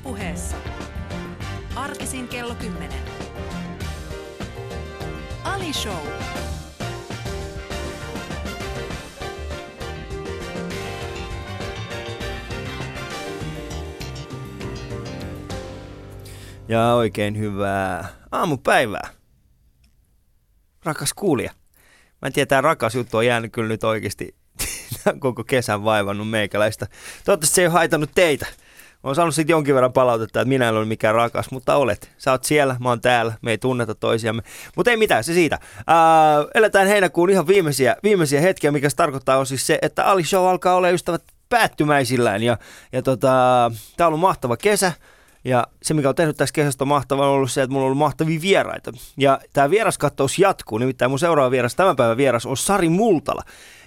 Ylepuheessa. Arkisin kello 10. Ali Show. Ja oikein hyvää aamupäivää. Rakas kuulija. Mä en tiedä, tämä rakas juttu on jäänyt kyllä nyt oikeasti koko kesän vaivannut meikäläistä. Toivottavasti se ei ole haitannut teitä. Olen saanut siitä jonkin verran palautetta, että minä en ole mikään rakas, mutta olet. Sä oot siellä, mä oon täällä, me ei tunneta toisiamme. Mutta ei mitään, se siitä. Ää, eletään heinäkuun ihan viimeisiä, viimeisiä hetkiä, mikä se tarkoittaa on siis se, että Ali Show alkaa olla ystävät päättymäisillään. Ja, ja tota, tää on ollut mahtava kesä. Ja se, mikä on tehnyt tässä kesästä mahtavaa, on ollut se, että mulla on ollut mahtavia vieraita. Ja tämä vieraskattous jatkuu, nimittäin mun seuraava vieras, tämän päivän vieras on Sari Multala.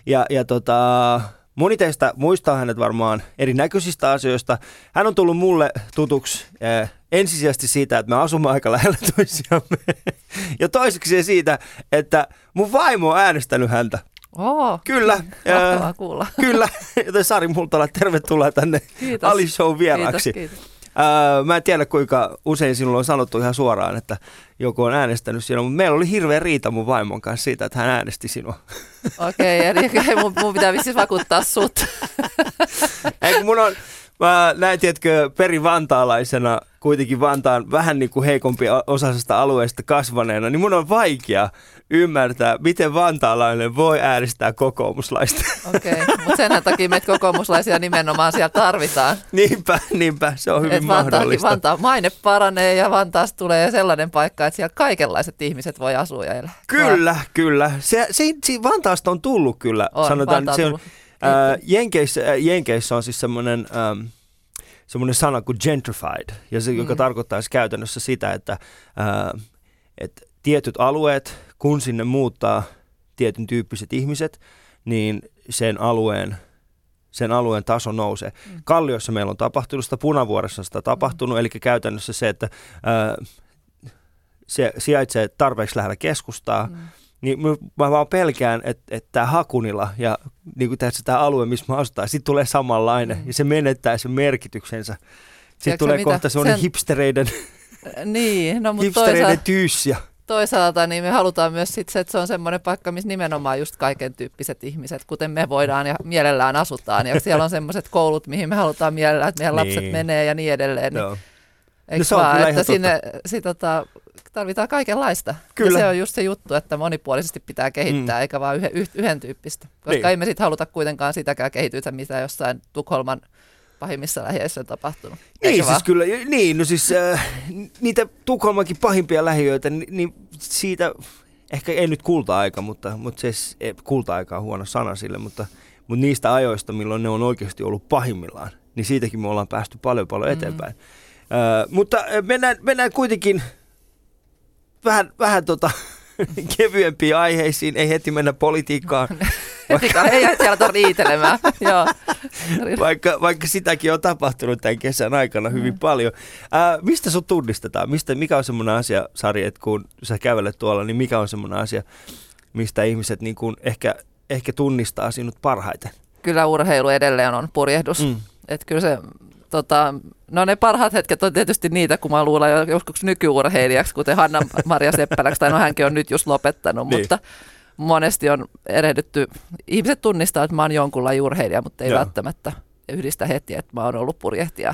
Ja, ja tota, moni teistä muistaa hänet varmaan erinäköisistä asioista. Hän on tullut mulle tutuksi eh, ensisijaisesti siitä, että me asumme aika lähellä toisiamme. ja toiseksi siitä, että mun vaimo on äänestänyt häntä. Oo, Kyllä. mahtavaa eh, kuulla. Kyllä. Joten Sari Multala, tervetuloa tänne Kiitos. Ali Show vieraaksi. Kiitos, kiitos. Ää, mä en tiedä kuinka usein sinulla on sanottu ihan suoraan, että joku on äänestänyt sinua, mutta meillä oli hirveä riita mun vaimon kanssa siitä, että hän äänesti sinua. Okei, eli okei, mun, mun pitää vissiin vakuuttaa sut. Eikö mun on, mä näin, tiedätkö, perivantaalaisena, kuitenkin Vantaan vähän niin kuin heikompi osaisesta alueesta kasvaneena, niin mun on vaikea ymmärtää, miten vantaalainen voi äänestää kokoomuslaista. Okei, mutta sen takia meitä kokoomuslaisia nimenomaan siellä tarvitaan. niinpä, niinpä, se on hyvin Et Vantaan, mahdollista. Vantaan maine paranee ja Vantaasta tulee sellainen paikka, että siellä kaikenlaiset ihmiset voi asua ja elää. Kyllä, kyllä. Se, se, se Vantaasta on tullut kyllä. On, Sanotaan, Vantaa se on, tullut. Ää, Jenkeissä, ää, Jenkeissä on siis semmoinen, äm, semmoinen sana kuin gentrified, ja se, joka Mm. tarkoittaa siis käytännössä sitä, että, ää, että tietyt alueet, kun sinne muuttaa tietyn tyyppiset ihmiset, niin sen alueen sen alueen taso nousee. Mm. Kalliossa meillä on tapahtunut sitä, Punavuoressa on sitä tapahtunut, eli käytännössä se, että ää, se sijaitsee tarpeeksi lähellä keskustaa, Mm. Niin mä, vaan pelkään, että, että tämä Hakunila ja niin kuin tässä tämä alue, missä mä asutaan, sitten tulee samanlainen Mm. ja se menettää sen merkityksen. Sitten Tiedätkö tulee mitä? kohta Sen- hipstereiden, Niin, no mutta hipstereiden toisaalta, tyyssiä. toisaalta niin me halutaan myös sit se, että se on semmoinen paikka, missä nimenomaan just kaiken tyyppiset ihmiset, kuten me voidaan ja mielellään asutaan. Ja siellä on semmoiset koulut, mihin me halutaan mielellään, että meidän lapset Niin. menee ja niin edelleen. Niin Joo. Eikö No se on vaan, kyllä että sinne sit, tota, tarvitaan kaikenlaista. Kyllä. Ja se on just se juttu, että monipuolisesti pitää kehittää, Mm. eikä vaan yhden, yh, yhden tyyppistä. Koska Niin. ei me sitten haluta kuitenkaan sitäkään kehitystä, mitä jossain Tukholman pahimmissa lähiöissä on tapahtunut. Niin, Eikö siis vaan? kyllä, niin, no siis äh, niitä Tukholmankin pahimpia lähiöitä, niin, niin siitä, ehkä ei nyt kulta-aika, mutta, mutta se, ei, kulta-aika on huono sana sille, mutta, mutta niistä ajoista, milloin ne on oikeasti ollut pahimmillaan, niin siitäkin me ollaan päästy paljon paljon Mm. eteenpäin. Äh, mutta äh, mennään, mennään kuitenkin vähän, vähän tota, kevyempiin aiheisiin, ei heti mennä politiikkaan, Hetikaan ei siellä riitelemään. Joo. vaikka, vaikka sitäkin on tapahtunut tämän kesän aikana hyvin paljon. Ää, mistä sut tunnistetaan? Mistä, mikä on semmoinen asia, Sari, että kun sä kävelet tuolla, niin mikä on semmoinen asia, mistä ihmiset niin kuin ehkä, ehkä tunnistaa sinut parhaiten? Kyllä urheilu edelleen on purjehdus. Mm. Mm. Että kyllä se, tota, no ne parhaat hetket on tietysti niitä, kun mä luulen jo joskus nykyurheilijaksi, kuten Hanna-Maria Seppäläksi, tai no hänkin on nyt just lopettanut, Niin. mutta monesti on erehdytty, ihmiset tunnistaa, että mä oon jonkun lajin urheilija, mutta ei Joo. välttämättä yhdistä heti, että mä oon ollut purjehtija.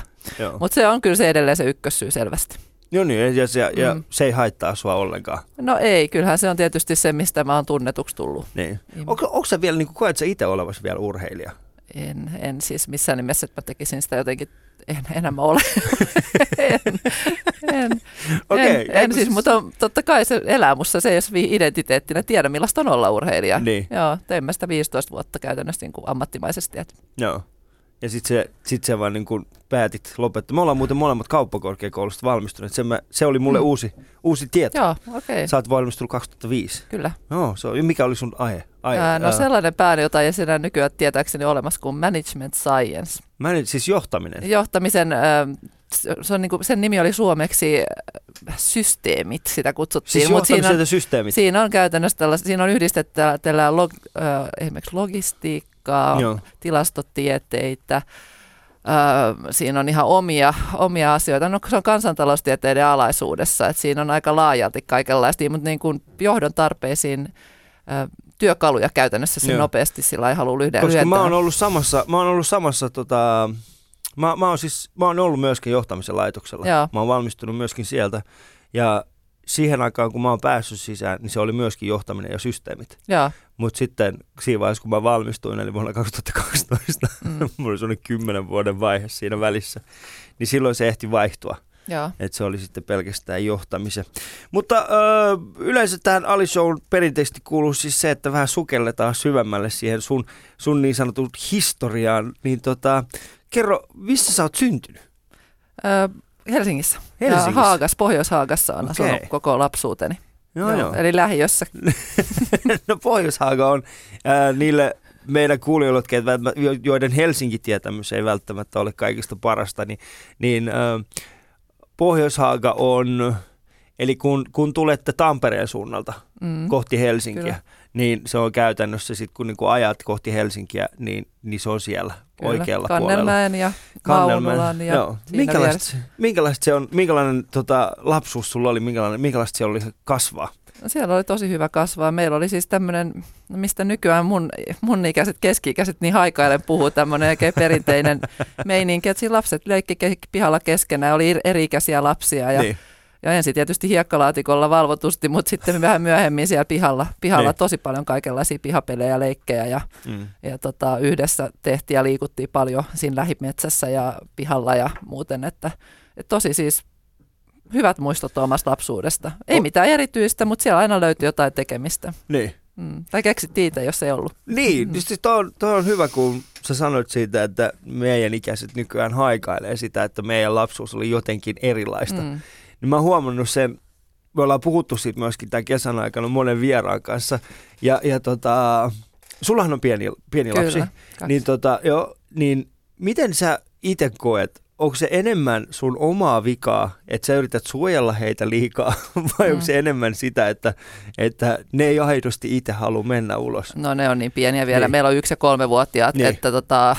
Mutta se on kyllä se edelleen se ykkössyy selvästi. Joo niin, ja, se, ja Mm. se ei haittaa sua ollenkaan. No ei, kyllähän se on tietysti se, mistä mä oon tunnetuksi tullut. Niin. Onko, onko sä vielä, niin kuin, koet sä itse olevasi vielä urheilija? En, en siis missään nimessä, että mä tekisin sitä jotenkin, en, enää ole. en, en, Okei, en, en siis, mutta on, totta kai se elää musta, se ei jos vii identiteettinä tiedä millaista on olla urheilija. Niin. Joo, tein mä sitä 15 vuotta käytännössä niin kuin ammattimaisesti. Että, Joo. Ja sitten se, sit se vaan niin kuin päätit lopettaa. Me ollaan muuten molemmat kauppakorkeakoulusta valmistuneet. Se, mä, se oli mulle Mm. uusi, uusi tieto. joo, okei, okay, Sä oot valmistunut 2005. kyllä. Joo, se on, mikä oli sun aihe? aihe Ää, no ää, sellainen pääni, jota ei enää nykyään tietääkseni olemassa kuin Management Science. Mä en, siis johtaminen. Johtamisen, ää, se on niin kuin, sen nimi oli suomeksi systeemit, sitä kutsuttiin. Siis mut siinä on- systeemit. Siinä on käytännössä tällaista, siinä on yhdistetty tällä log, esimerkiksi logistiikkaa, Joo. tilastotieteitä, Öö, siinä on ihan omia, omia asioita. No se on kansantaloustieteiden alaisuudessa, että siinä on aika laajalti kaikenlaista, mutta niin kuin johdon tarpeisiin ö, työkaluja käytännössä se Joo. nopeasti sillä ei halua lyhdä, Koska lyhentää. mä oon ollut samassa, mä oon ollut samassa tota, mä, mä, oon siis, mä oon ollut myöskin johtamisen laitoksella. Joo. Mä oon valmistunut myöskin sieltä. Ja siihen aikaan, kun mä oon päässyt sisään, niin se oli myöskin johtaminen ja systeemit. Mutta sitten siinä vaiheessa, kun mä valmistuin, eli vuonna 2012, mm, mulla oli sellainen kymmenen vuoden vaihe siinä välissä, niin silloin se ehti vaihtua. Että se oli sitten pelkästään johtamisen. Mutta ö, yleensä tähän Ali Shown perinteisesti kuuluu siis se, että vähän sukelletaan syvemmälle siihen sun, sun niin sanotun historiaan. Niin tota, kerro, missä sä oot syntynyt? Ö, Helsingissä. Helsingissä? Ja Haagas, Pohjois-Haagassa on asunut koko lapsuuteni. Joo, joo. Eli lähiössä. no Pohjois-Haaga on ää, niille meidän kuulijoille, joiden Helsinki-tietämys ei välttämättä ole kaikista parasta, niin, niin ää, Pohjois-Haaga on, eli kun, kun tulette Tampereen suunnalta Mm. kohti Helsinkiä, Kyllä. Niin se on käytännössä sitten kun niinku ajat kohti Helsinkiä, niin, niin se on siellä Kyllä. oikealla puolella. Kannelmäen ja Maunulan ja Joo. Minkälaista, minkälaista se on, minkälainen tota, lapsuus sulla oli, minkälainen, minkälaista se oli kasvaa? No siellä oli tosi hyvä kasvaa. Meillä oli siis tämmöinen, mistä nykyään mun, mun ikäiset, keski-ikäiset niin haikailen puhuu, tämmöinen oikein perinteinen meininki, että siinä lapset leikki pihalla keskenään, oli eri-ikäisiä lapsia ja, Niin. Ja ensin tietysti hiekkalaatikolla valvotusti, mutta sitten vähän myöhemmin siellä pihalla, pihalla Niin. tosi paljon kaikenlaisia pihapelejä, leikkejä ja, Mm. ja tota, yhdessä tehtiin ja liikuttiin paljon siinä lähimetsässä ja pihalla ja muuten, että, että tosi siis hyvät muistot omasta lapsuudesta. Ei O- mitään erityistä, mutta siellä aina löytyi jotain tekemistä. Niin. Mm. Tai keksit itse, jos ei ollut. Niin, Mm. mm. siis toi on, toi on hyvä, kun sä sanoit siitä, että meidän ikäiset nykyään haikailee sitä, että meidän lapsuus oli jotenkin erilaista. Mm. Niin mä oon huomannut sen, me ollaan puhuttu siitä myöskin tämän kesän aikana monen vieraan kanssa, ja, ja tota, sullahan on pieni, pieni lapsi, Kyllä. Kaksi. niin, tota, jo, niin miten sä itse koet, onko se enemmän sun omaa vikaa, että sä yrität suojella heitä liikaa, vai Mm. onko se enemmän sitä, että, että ne ei aidosti itse halua mennä ulos? No ne on niin pieniä vielä. Niin. Meillä on yksi- ja kolmevuotiaat, Niin. että tota,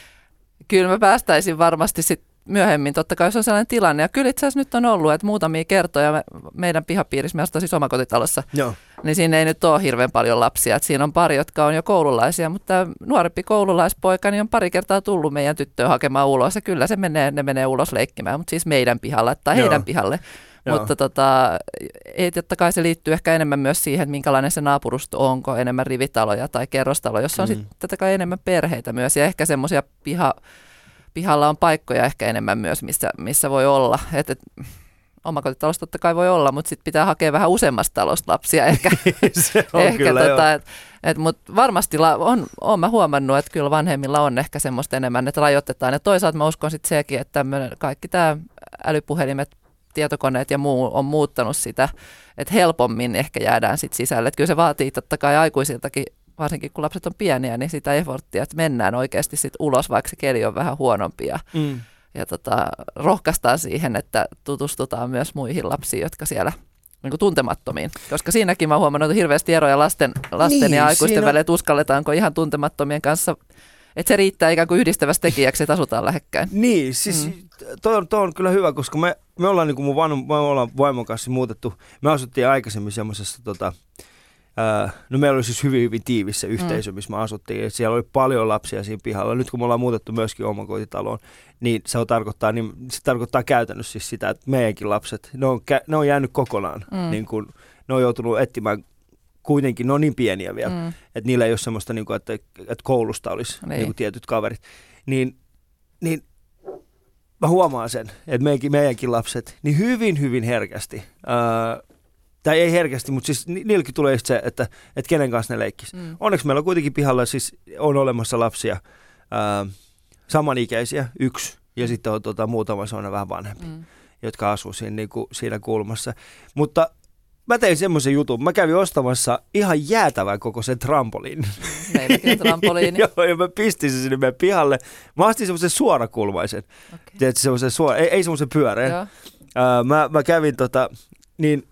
kyllä me päästäisin varmasti sit myöhemmin, totta kai jos on sellainen tilanne. Ja kyllä itse asiassa nyt on ollut, että muutamia kertoja me, meidän pihapiirissä, me asutaan siis omakotitalossa, Joo. niin siinä ei nyt ole hirveän paljon lapsia. Et siinä on pari, jotka on jo koululaisia, mutta tämä nuorempi koululaispoika niin on pari kertaa tullut meidän tyttöä hakemaan ulos. Ja kyllä se menee, ne menee ulos leikkimään, mutta siis meidän pihalle tai Joo. heidän pihalle. Joo. Mutta tota, ei, totta kai se liittyy ehkä enemmän myös siihen, että minkälainen se naapurusto on, onko enemmän rivitaloja tai kerrostaloja, jossa on Mm. sitten kai enemmän perheitä myös ja ehkä semmoisia piha, pihalla on paikkoja ehkä enemmän myös, missä, missä voi olla. Et, et, omakotitalossa totta kai voi olla, mutta sitten pitää hakea vähän useammasta talosta lapsia ehkä. se on ehkä kyllä, tota, et, et, mutta varmasti la, on, on mä huomannut, että kyllä vanhemmilla on ehkä semmoista enemmän, että rajoitetaan. Ja toisaalta mä uskon sitten sekin, että kaikki tämä älypuhelimet, tietokoneet ja muu on muuttanut sitä, että helpommin ehkä jäädään sitten sisälle. Et kyllä se vaatii totta kai aikuisiltakin, varsinkin kun lapset on pieniä, niin sitä efforttia, että mennään oikeasti sitten ulos, vaikka se keli on vähän huonompi. Ja, Mm. ja tota, rohkaistaan siihen, että tutustutaan myös muihin lapsiin, jotka siellä niin kuin tuntemattomiin. Koska siinäkin mä oon huomannut että hirveästi eroja lasten, lasten Niin, ja aikuisten välillä, että uskalletaanko ihan tuntemattomien kanssa, että se riittää ikään kuin yhdistäväksi tekijäksi, että asutaan lähekkäin. Niin, siis mm. toi, on, toi on kyllä hyvä, koska me, me ollaan niin kuin mun vaimon, me ollaan vaimon kanssa muutettu, me asuttiin aikaisemmin semmoisessa tota, no meillä oli siis hyvin, hyvin tiivis se yhteisö, missä me asuttiin. Et siellä oli paljon lapsia siinä pihalla. Nyt kun me ollaan muutettu myöskin omakotitaloon, niin se, on tarkoittaa, niin se tarkoittaa käytännössä siis sitä, että meidänkin lapset, ne on, kä- ne on jäänyt kokonaan. Mm. Mm. Niin kun, ne on joutunut etsimään kuitenkin, ne on niin pieniä vielä, mm. Mm. että niillä ei ole semmoista, niin kuin, että, että koulusta olisi Niin. niin. Kuin tietyt kaverit. Niin, niin mä huomaan sen, että meidänkin, meidänkin lapset, niin hyvin, hyvin herkästi, ää, tai ei herkästi, mutta siis ni- niilläkin tulee just se, että, että kenen kanssa ne leikkis. Mm. Onneksi meillä on kuitenkin pihalla siis on olemassa lapsia, ää, samanikäisiä, yksi, ja sitten on tota, muutama sellainen vähän vanhempi, Mm. jotka asuu siinä, niin kuin, siinä kulmassa. Mutta mä tein semmoisen jutun, mä kävin ostamassa ihan jäätävän koko sen trampoliin. Meilläkin trampoliini. Joo, ja mä pistin sen sinne meidän pihalle. Mä astin semmoisen suorakulmaisen, okay. tiedätkö, semmoisen suora, ei, ei semmoisen pyöreän. Joo. Mä, mä kävin tota, niin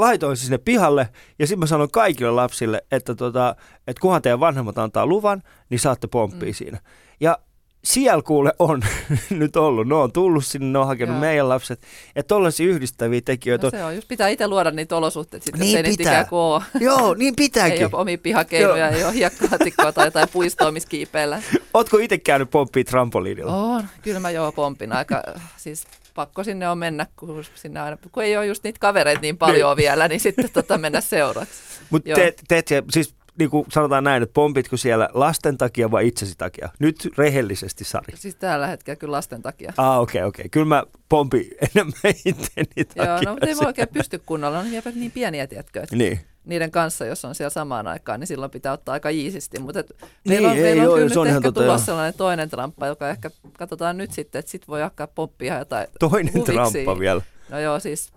laitoin sen sinne pihalle ja sitten mä sanoin kaikille lapsille, että, tota, että kunhan teidän vanhemmat antaa luvan, niin saatte pomppia Mm. siinä. Ja siellä kuule on nyt ollut. Ne on tullut sinne, ne on hakenut Joo. meidän lapset. Ja tollaisia yhdistäviä tekijöitä No se on, just pitää itse luoda niitä olosuhteita sitten, Niin niin se ei pitää. niitä ole. Joo, niin Ei pitääkin. ole omia pihakeinoja, ei ole hiekkaatikkoa tai jotain puistoa, missä kiipeillä. Ootko itse käynyt pomppia trampoliinilla? On, kyllä mä joo pompin aika, siis pakko sinne on mennä, kun, sinne aina, kun ei ole just niitä kavereita niin paljon vielä, niin sitten tota mennä seuraksi. Mutta teet se, siis niin kuin sanotaan näin, että pompitko siellä lasten takia vai itsesi takia? Nyt rehellisesti, Sari. Siis tällä hetkellä kyllä lasten takia. Ah, okei, okay, okei. Okay. Kyllä mä pompin enemmän itteni takia. Joo, no mutta ei voi oikein pysty kunnolla, on vielä niin pieniä, tiedätkö, että Niin. Niiden kanssa, jos on siellä samaan aikaan, niin silloin pitää ottaa aika iisisti. Mutta et Niin, meillä on, ei, meillä on joo, kyllä se nyt on ehkä tulossa sellainen toinen tramppa, joka ehkä katsotaan nyt sitten, että sit voi alkaa poppia jotain Toinen huviksi. tramppa vielä. No joo, siis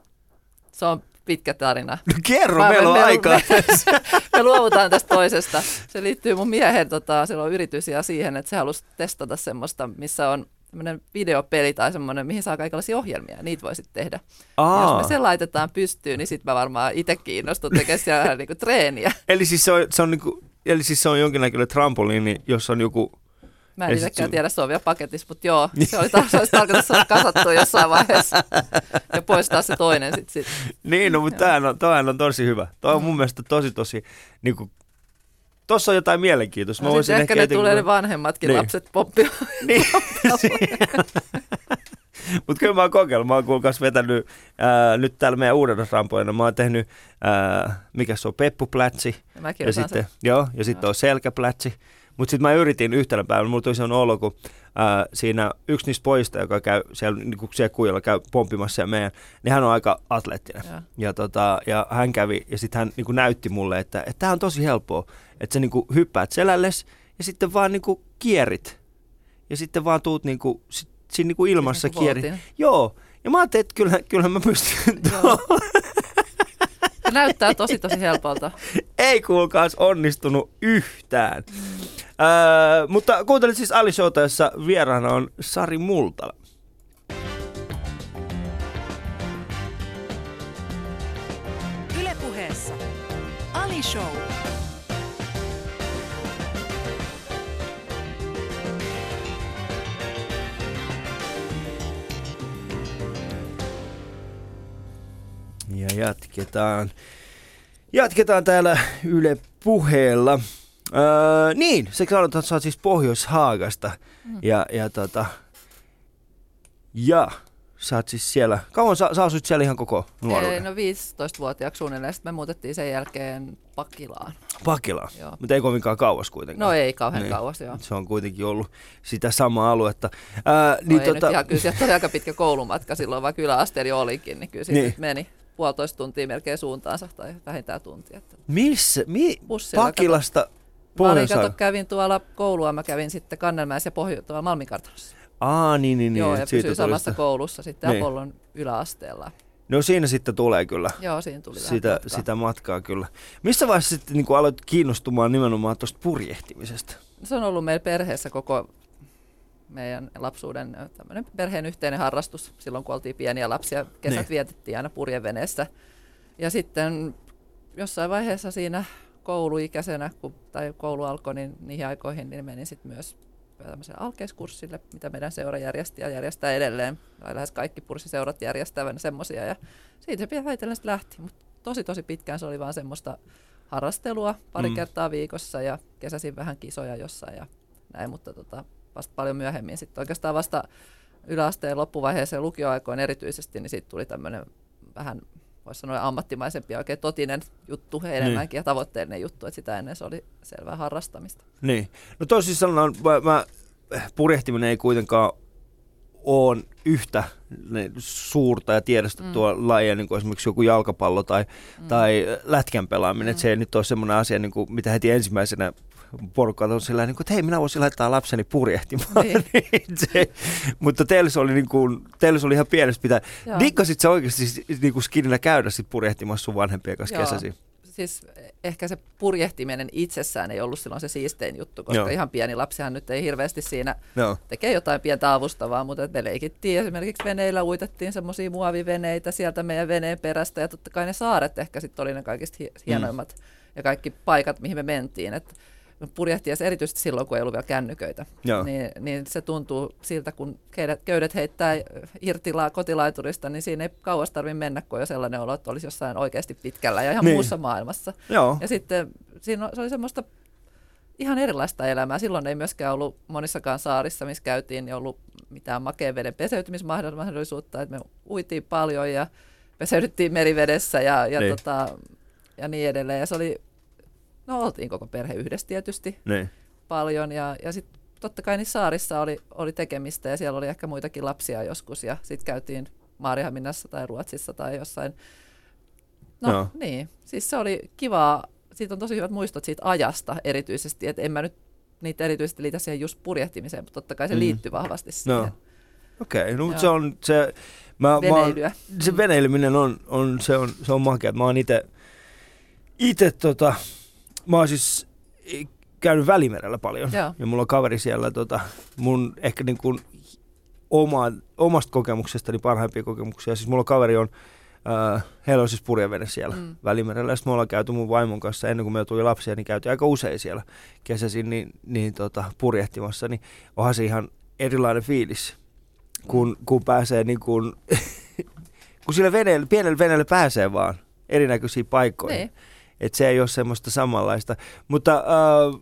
se on pitkä tarina. No kerro, Mä- meillä on me- aikaa. Me, me luovutaan tästä toisesta. Se liittyy mun miehen, tota, sillä on yritys ja siihen, että se halusi testata semmoista, missä on semmoinen videopeli tai semmoinen, mihin saa kaikenlaisia ohjelmia. Niitä voi sitten tehdä. Ja Jos me se laitetaan pystyyn, niin sitten mä varmaan itse kiinnostun tekemään siellä niinku treeniä. eli siis se on, se on niinku, Eli siis se on jonkinnäköinen trampoliini, jossa on joku... Mä en itsekään tiedä, se on vielä paketissa, mutta joo, se, oli taas, olisi tarkoitus saada kasattu jossain vaiheessa ja poistaa se toinen sitten. Sit. Niin, no, mutta tämähän on, on tosi hyvä. Toi on mun mielestä tosi, tosi... Niin kuin, Tossa on jotain mielenkiintoista. Mä No, voisin sitten ehkä ne jotenkin- tulee ne vanhemmatkin Niin. lapset poppia. Niin. Mutta kyllä mä oon kokeillut. Mä oon kuulkaas vetänyt ää, nyt täällä meidän uudella rampoina. Mä oon tehnyt, ää, mikä se on, peppuplätsi. Mäkin Ja osaan sitten, sen. joo, ja sitten on selkäplätsi. Mutta sitten mä yritin yhtenä päivänä, mulla tuli sellainen olo, kun ää, siinä yksi niistä pojista, joka käy siellä, niin kun siellä kujalla käy pomppimassa ja meidän, niin hän on aika atleettinen. Joo. Ja, tota, ja hän kävi, ja sitten hän niin kuin näytti mulle, että tämä on tosi helppoa, että sä niin kuin hyppäät selälles ja sitten vaan niin kuin kierit. Ja sitten vaan tuut niin kuin, sit, siinä niin kuin ilmassa Niinku kierit. voltin. Joo. Ja mä ajattelin, että kyllä, kyllä mä pystyn näyttää tosi tosi helpolta. ei kuulkaas onnistunut yhtään. Öö, mutta kuuntelit siis Ali Showta, jossa vieraana on Sari Multala. Ylepuheessa Ali Show. Jatketaan. Jatketaan täällä Yle puheella. Öö, niin, se sanotaan, että sä oot siis Pohjois-Haagasta. Mm. Ja, ja tota... Ja sä oot siis siellä... Kauan sä, sä asut siellä ihan koko Ei, nuoruuden? no 15-vuotiaaksi suunnilleen. Sitten me muutettiin sen jälkeen Pakilaan. Pakila. Joo. Mutta ei kovinkaan kauas kuitenkaan. No ei kauhean Niin. kauas, joo. Se on kuitenkin ollut sitä samaa aluetta. Ää, No niin ei nyt ihan, kyllä sieltä oli aika pitkä koulumatka silloin, vaikka yläasteella jo olikin, niin kyllä niin. meni puolitoista tuntia melkein suuntaansa tai vähintään tuntia. Että Missä? Mi- Bussilla, Pakilasta Mä olin, kato, kävin tuolla koulua, mä kävin sitten Kannelmäessä ja Pohjo- tuolla Malminkartanossa. Aa, niin, niin, niin. Joo, et ja siitä pysyin samassa sitä- koulussa sitten Niin. Apollon yläasteella. No siinä sitten tulee kyllä. Joo, siinä tuli Sitä, matkaa. sitä matkaa kyllä. Missä vaiheessa sitten niin aloit kiinnostumaan nimenomaan tuosta purjehtimisesta? Se on ollut meillä perheessä koko meidän lapsuuden tämmöinen perheen yhteinen harrastus. Silloin kun oltiin pieniä lapsia, kesät Niin. vietettiin aina purjeveneessä. Ja sitten jossain vaiheessa siinä kouluikäisenä, kun, tai koulu alkoi, niin niihin aikoihin niin menin sitten myös tämmöiselle alkeiskurssille, mitä meidän seura järjesti ja järjestää edelleen. Tai lähes kaikki purssiseurat järjestävän semmoisia. Ja siitä se väitellen sitten lähti. Mutta tosi tosi pitkään se oli vaan semmoista harrastelua pari mm. kertaa viikossa ja kesäsin vähän kisoja jossain ja näin, mutta tota, vasta paljon myöhemmin sitten oikeastaan vasta yläasteen loppuvaiheeseen lukioaikoin erityisesti, niin siitä tuli tämmöinen vähän voisi sanoa ammattimaisempi ja oikein totinen juttu enemmänkin ja tavoitteellinen juttu, että sitä ennen se oli selvää harrastamista. Niin. No toisin sanoen, mä, mä, purjehtiminen ei kuitenkaan ole yhtä suurta ja tiedostettua mm. lajia, niin kuin esimerkiksi joku jalkapallo tai, mm. tai lätkän pelaaminen. Mm. Se ei nyt ole semmoinen asia, niin kuin, mitä heti ensimmäisenä porukka on sillä niin kuin, että hei, minä voisin laittaa lapseni purjehtimaan. Niin. Niin se, mutta teillä se oli, niin kuin, teillä se oli ihan pienestä pitää. Dikkasit sä oikeasti niin kuin skinillä käydä sit purjehtimassa sun vanhempien kanssa Joo. kesäsi? Siis ehkä se purjehtiminen itsessään ei ollut silloin se siistein juttu, koska Joo. Ihan pieni lapsihan nyt ei hirveästi siinä Joo. tekee jotain pientä avustavaa, mutta me leikittiin esimerkiksi veneillä, uitettiin semmoisia muoviveneitä sieltä meidän veneen perästä ja totta kai ne saaret ehkä sitten oli ne kaikista hi- hienoimmat mm. ja kaikki paikat, mihin me mentiin. Et purjehtiessa erityisesti silloin, kun ei ollut vielä kännyköitä. Joo. Niin, niin se tuntuu siltä, kun köydet, köydet heittää irti la- kotilaiturista, niin siinä ei kauas tarvitse mennä, kun jo sellainen olo, että olisi jossain oikeasti pitkällä ja ihan Niin. muussa maailmassa. Joo. Ja sitten siinä se oli semmoista ihan erilaista elämää. Silloin ei myöskään ollut monissakaan saarissa, missä käytiin, niin ollut mitään makeen veden peseytymismahdollisuutta. Että me uitiin paljon ja peseydyttiin merivedessä ja, ja, Niin. tota, ja niin edelleen. Ja se oli, no oltiin koko perhe yhdessä tietysti Niin. paljon ja, ja sitten totta kai niissä saarissa oli, oli tekemistä ja siellä oli ehkä muitakin lapsia joskus ja sitten käytiin Maarihaminassa tai Ruotsissa tai jossain. No Joo. niin, siis se oli kivaa. Siitä on tosi hyvät muistot siitä ajasta erityisesti, että en mä nyt niitä erityisesti liitä siihen just purjehtimiseen, mutta totta kai se Mm. liittyy vahvasti siihen No. Okei, okay, no Joo. se on se... Mä, mä, veneilyä. se veneilyminen on, on, se on, se on makea. Mä oon ite, ite tota, mä oon siis käynyt Välimerellä paljon. Joo. Ja mulla on kaveri siellä, tota, mun ehkä niin kuin oma, omasta kokemuksestani parhaimpia kokemuksia. Siis mulla kaveri on, äh, heillä on siis purjevene siellä Mm. mm. Välimerellä. Ja sit me ollaan käyty mun vaimon kanssa ennen kuin me tuli lapsia, niin käytiin aika usein siellä kesäisin niin, niin tota, purjehtimassa. Niin onhan se ihan erilainen fiilis, kun, kun pääsee niin kuin, kun sillä veneellä, pienellä veneellä pääsee vaan erinäköisiin paikkoihin. Niin. Että se ei ole semmoista samanlaista. Mutta äh,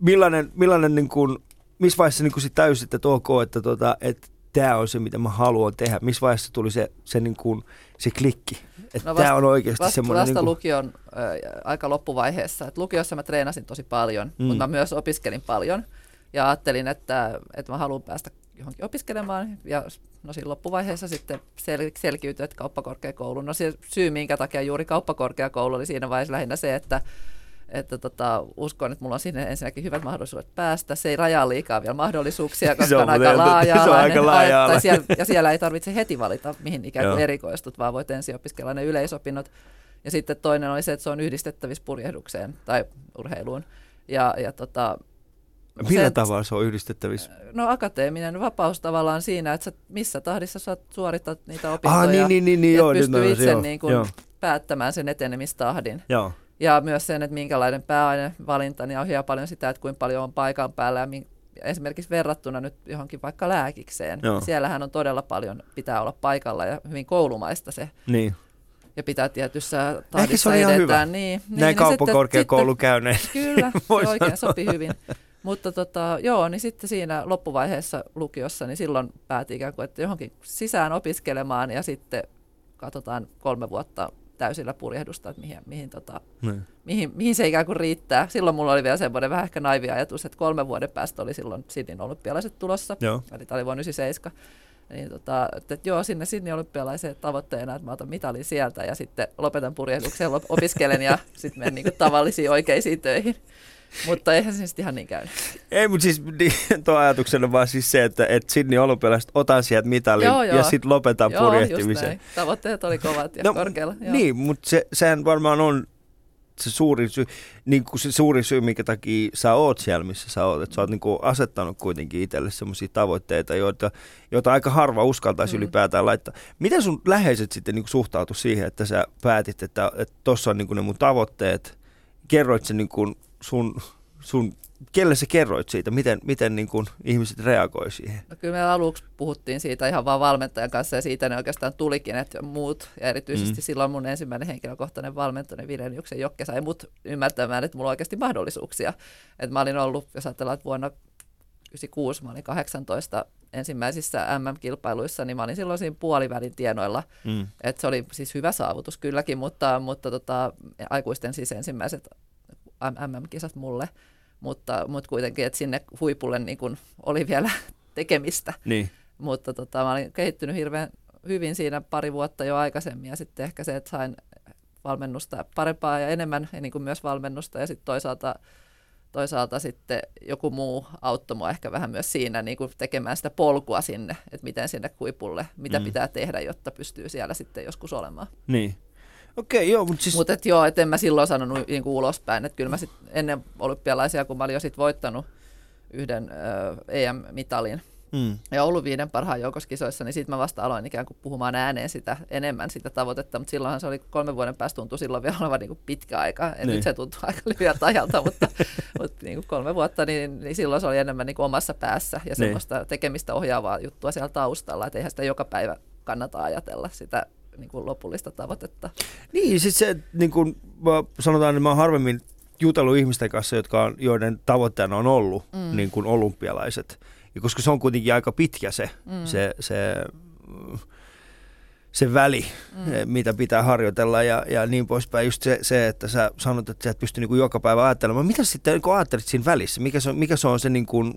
millainen, millainen niin kuin, missä vaiheessa niin sit täysit, että ok, että tota, et tämä on se, mitä mä haluan tehdä? Missä vaiheessa tuli se, se, niin kuin, se klikki? Että No tämä on oikeasti Vasta, semmoinen... vasta niin kuin, lukion ö, aika loppuvaiheessa. Et lukiossa mä treenasin tosi paljon, mm. mutta mä myös opiskelin paljon. Ja ajattelin, että, että mä haluan päästä johonkin opiskelemaan. Ja no siinä loppuvaiheessa sitten sel- selkiytyi, että kauppakorkeakoulu. No se syy, minkä takia juuri kauppakorkeakoulu oli siinä vaiheessa lähinnä se, että että tota, uskon, että mulla on sinne ensinnäkin hyvät mahdollisuudet päästä. Se ei rajaa liikaa vielä mahdollisuuksia, Se koska on on, aika laaja se on aika laaja-alainen. tai siellä, Ja siellä ei tarvitse heti valita, mihin ikään kuin Joo. erikoistut, vaan voit ensin opiskella ne yleisopinnot. Ja sitten toinen oli se, että se on yhdistettävissä purjehdukseen tai urheiluun. Ja, ja tota, Millä se- tavalla se on yhdistettävissä? No akateeminen vapaus tavallaan siinä, että sä missä tahdissa sä suoritat niitä opintoja. Ah, niin, niin, niin, niin ja joo. pystyy itse joo, niin kuin joo, päättämään sen etenemistahdin. joo. Ja myös sen, että minkälainen pääainevalinta, niin ohjaa paljon sitä, että kuinka paljon on paikan päällä. Ja min- esimerkiksi verrattuna nyt johonkin vaikka lääkikseen. Joo. Siellähän on todella paljon, pitää olla paikalla ja hyvin koulumaista se. Niin. Ja pitää tietyssä tahdissa edetään. Niin, niin, Näin niin kauppakorkeakoulu käyneen. Kyllä, se oikein sanoa. sopi hyvin. Mutta tota, joo, niin sitten siinä loppuvaiheessa lukiossa, niin silloin päätin ikään kuin, että johonkin sisään opiskelemaan ja sitten katsotaan kolme vuotta täysillä purjehdusta, että mihin, mihin, tota, Niin. mihin, mihin se ikään kuin riittää. Silloin mulla oli vielä semmoinen vähän ehkä naivi ajatus, että kolmen vuoden päästä oli silloin Sydneyn olympialaiset tulossa, Joo. eli tämä oli vuonna 97. Niin tota, että, että joo, sinne Sydney olympialaiseen tavoitteena, että mä otan mitalin sieltä ja sitten lopetan purjehduksen, opiskelen ja sitten menen niin tavallisiin oikeisiin töihin. Mutta eihän se ihan niin käynyt. Ei, mutta siis niin, tuo ajatuksena vaan siis se, että, että Sydney olympialaiset otan sieltä mitalin Joo, joo. ja sitten lopetan joo, just purjehtimisen. Tavoitteet oli kovat ja No, korkealla. Joo. Niin, mutta se, sehän varmaan on se suurin syy, niin kuin se suurin syy, minkä takia sä oot siellä, missä sä oot. Että sä oot niin kuin asettanut kuitenkin itselle sellaisia tavoitteita, joita, joita aika harva uskaltaisi Mm. ylipäätään laittaa. Miten sun läheiset sitten niin kuin suhtautu siihen, että sä päätit, että tuossa on niin kuin ne mun tavoitteet? Kerroit sen niin kuin sun, sun, kelle sä kerroit siitä? Miten, miten niin kuin ihmiset reagoi siihen? No kyllä me aluksi puhuttiin siitä ihan vaan valmentajan kanssa ja siitä ne oikeastaan tulikin, että muut ja erityisesti Mm. silloin mun ensimmäinen henkilökohtainen valmentajani Vileniuksen Jokke sai mut ymmärtämään, että mulla on oikeasti mahdollisuuksia. Että mä olin ollut, jos ajatellaan, että vuonna 96 mä olin 18 ensimmäisissä MM-kilpailuissa, niin mä olin silloin siinä puolivälin tienoilla. Mm. Et se oli siis hyvä saavutus kylläkin, mutta, mutta tota, aikuisten siis ensimmäiset MM-kisat mulle. Mutta, mutta kuitenkin, että sinne huipulle niin kun oli vielä tekemistä. Niin. Mutta tota, mä olin kehittynyt hirveän hyvin siinä pari vuotta jo aikaisemmin ja sitten ehkä se, että sain valmennusta parempaa ja enemmän ja niin kuin myös valmennusta ja sitten toisaalta, toisaalta sitten joku muu auttoi mua ehkä vähän myös siinä niin kuin tekemään sitä polkua sinne, että miten sinne huipulle, mitä mm. pitää tehdä, jotta pystyy siellä sitten joskus olemaan. Niin. Okei, joo, mutta siis... Mutta et joo, et en mä silloin sanonut niin kuin ulospäin, että kyllä mä sit ennen olympialaisia, kun mä olin jo sit voittanut yhden ö, EM-mitalin Mm. ja ollut viiden parhaan joukoskisoissa, niin sitten mä vasta aloin ikään kuin puhumaan ääneen sitä, enemmän sitä tavoitetta, mutta silloinhan se oli kolmen vuoden päästä tuntui silloin vielä olevan niin kuin pitkä aika, ja Niin. nyt se tuntuu aika lyhyeltä ajalta, mutta, mutta niin kuin kolme vuotta, niin, niin silloin se oli enemmän niin kuin omassa päässä ja semmoista tekemistä ohjaavaa juttua siellä taustalla, että eihän sitä joka päivä kannata ajatella sitä niin kuin lopullista tavoitetta. Niin, siis se, niin kuin sanotaan, että mä oon harvemmin jutellut ihmisten kanssa, jotka on, joiden tavoitteena on ollut mm. niin kuin olympialaiset. Ja koska se on kuitenkin aika pitkä se, mm. se, se, se väli, mm. mitä pitää harjoitella ja, ja niin poispäin. Just se, se, että sä sanot, että sä et pysty niin kuin joka päivä ajattelemaan. Mitä sitten niin kuin ajattelit siinä välissä? Mikä se, on- mikä se on se niin kuin,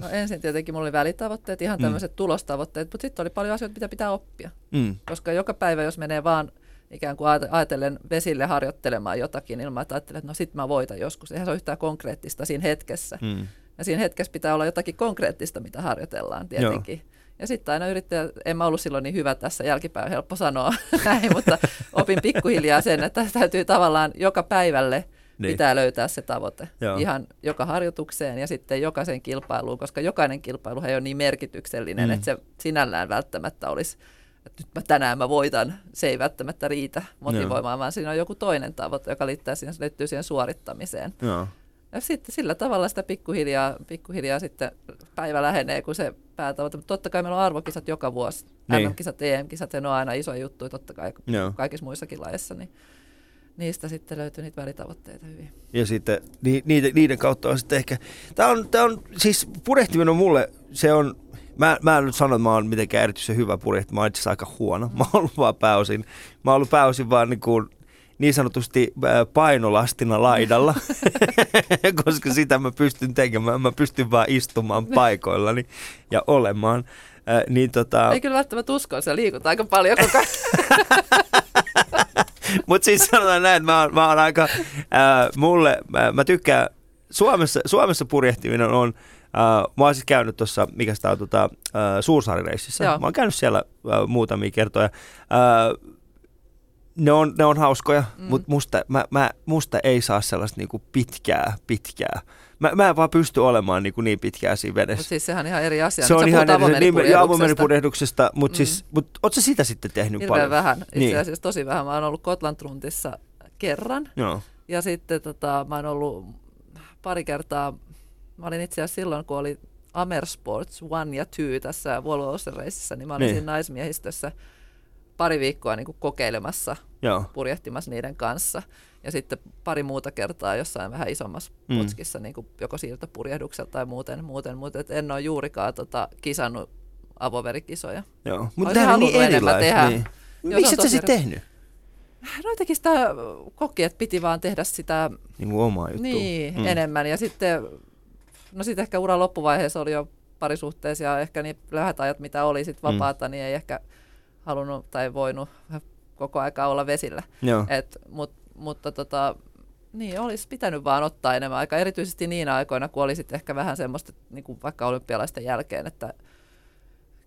No ensin tietenkin mulla oli välitavoitteet, ihan Mm. tämmöiset tulostavoitteet, mutta sitten oli paljon asioita, mitä pitää oppia. mm, Koska joka päivä, jos menee vaan ikään kuin ajate- ajatellen vesille harjoittelemaan jotakin ilman, että ajattelee, että no sit mä voitan joskus. Eihän se ole yhtään konkreettista siinä hetkessä. mm, Ja siinä hetkessä pitää olla jotakin konkreettista, mitä harjoitellaan tietenkin. Ja sitten aina yrittää, en mä ollut silloin niin hyvä tässä, jälkipäin helppo sanoa näin, mutta opin pikkuhiljaa sen, että täytyy tavallaan joka päivälle Niin. pitää löytää se tavoite. Joo. Ihan joka harjoitukseen ja sitten jokaisen kilpailuun, koska jokainen kilpailu ei ole niin merkityksellinen, Mm. että se sinällään välttämättä olisi, että nyt mä tänään mä voitan, se ei välttämättä riitä motivoimaan, vaan siinä on joku toinen tavoite, joka liittyy siihen, liittyy siihen suorittamiseen. joo. Ja sitten sillä tavalla sitä pikkuhiljaa, pikkuhiljaa sitten päivä lähenee, kun se päätavoite. Mutta totta kai meillä on arvokisat joka vuosi. Niin. MM-kisat, EM-kisat, ja ne on aina iso juttu, totta kai Joo. kaikissa muissakin lajeissa. Niin niistä sitten löytyy niitä välitavoitteita hyvin. Ja sitten ni, niiden, niiden kautta on sitten ehkä, tämä on, tää on siis purjehtiminen on mulle, se on, mä, mä en nyt sano, että mä oon mitenkään erityisen hyvä purjehti, mä oon itse aika huono, mä oon ollut vaan pääosin, mä oon ollut pääosin vaan niin kuin, niin sanotusti painolastina laidalla, koska sitä mä pystyn tekemään, mä pystyn vaan istumaan paikoillani ja olemaan. Ää, niin tota, Ei kyllä välttämättä usko, se liikut aika paljon koko ajan. Mutta siis sanotaan näin, että mä oon, mä oon aika, ää, mulle, mä, mä tykkään, Suomessa, Suomessa purjehtiminen on, ää, mä oon siis käynyt tuossa, mikä sitä on, tota, Suursaarireississä. Joo. Mä oon käynyt siellä ää, muutamia kertoja. Ää, ne on, ne on hauskoja, mm. mutta musta, mä, mä, musta ei saa sellaista niinku pitkää, pitkää. Mä, mä en vaan pysty olemaan niinku niin pitkää siinä vedessä. Mutta siis sehän on ihan eri asia. se Nyt on ihan eri, niin, avomeripurjehduksesta. avomeripurjehduksesta, mutta Mm. siis, mut, ootko sä sitä sitten tehnyt Hirveän paljon? vähän, itse Niin. asiassa tosi vähän. Mä oon ollut Kotlandruntissa kerran. Joo. Ja sitten tota, mä oon ollut pari kertaa, mä olin itse asiassa silloin, kun oli Amersports 1 ja 2 tässä Volvo Ocean niin mä olin Niin. siinä naismiehistössä pari viikkoa niin kuin kokeilemassa, Joo. purjehtimassa niiden kanssa. Ja sitten pari muuta kertaa jossain vähän isommassa Mm. mm. putkissa, niin kuin joko siirtopurjehduksella tai muuten, muuten mutta et en ole juurikaan tota, kisannut avoverikisoja. Joo. Mutta tämä on niin halunnut enemmän erilaista. tehdä. Niin. Miksi et on sä tosi sit tehnyt? No jotenkin sitä koki, että piti vaan tehdä sitä Niin kuin omaa juttua. Niin, Mm. mm. enemmän. Ja sitten, no sitten ehkä uran loppuvaiheessa oli jo parisuhteessa ja ehkä niin lyhyet ajat, mitä oli sit Mm. vapaata, niin ei ehkä halunnut tai voinut koko aikaa olla vesillä. Joo. Mutta tota, niin, olisi pitänyt vaan ottaa enemmän aikaa, erityisesti niinä aikoina, kun oli sit ehkä vähän semmoista, niin kuin vaikka olympialaisten jälkeen, että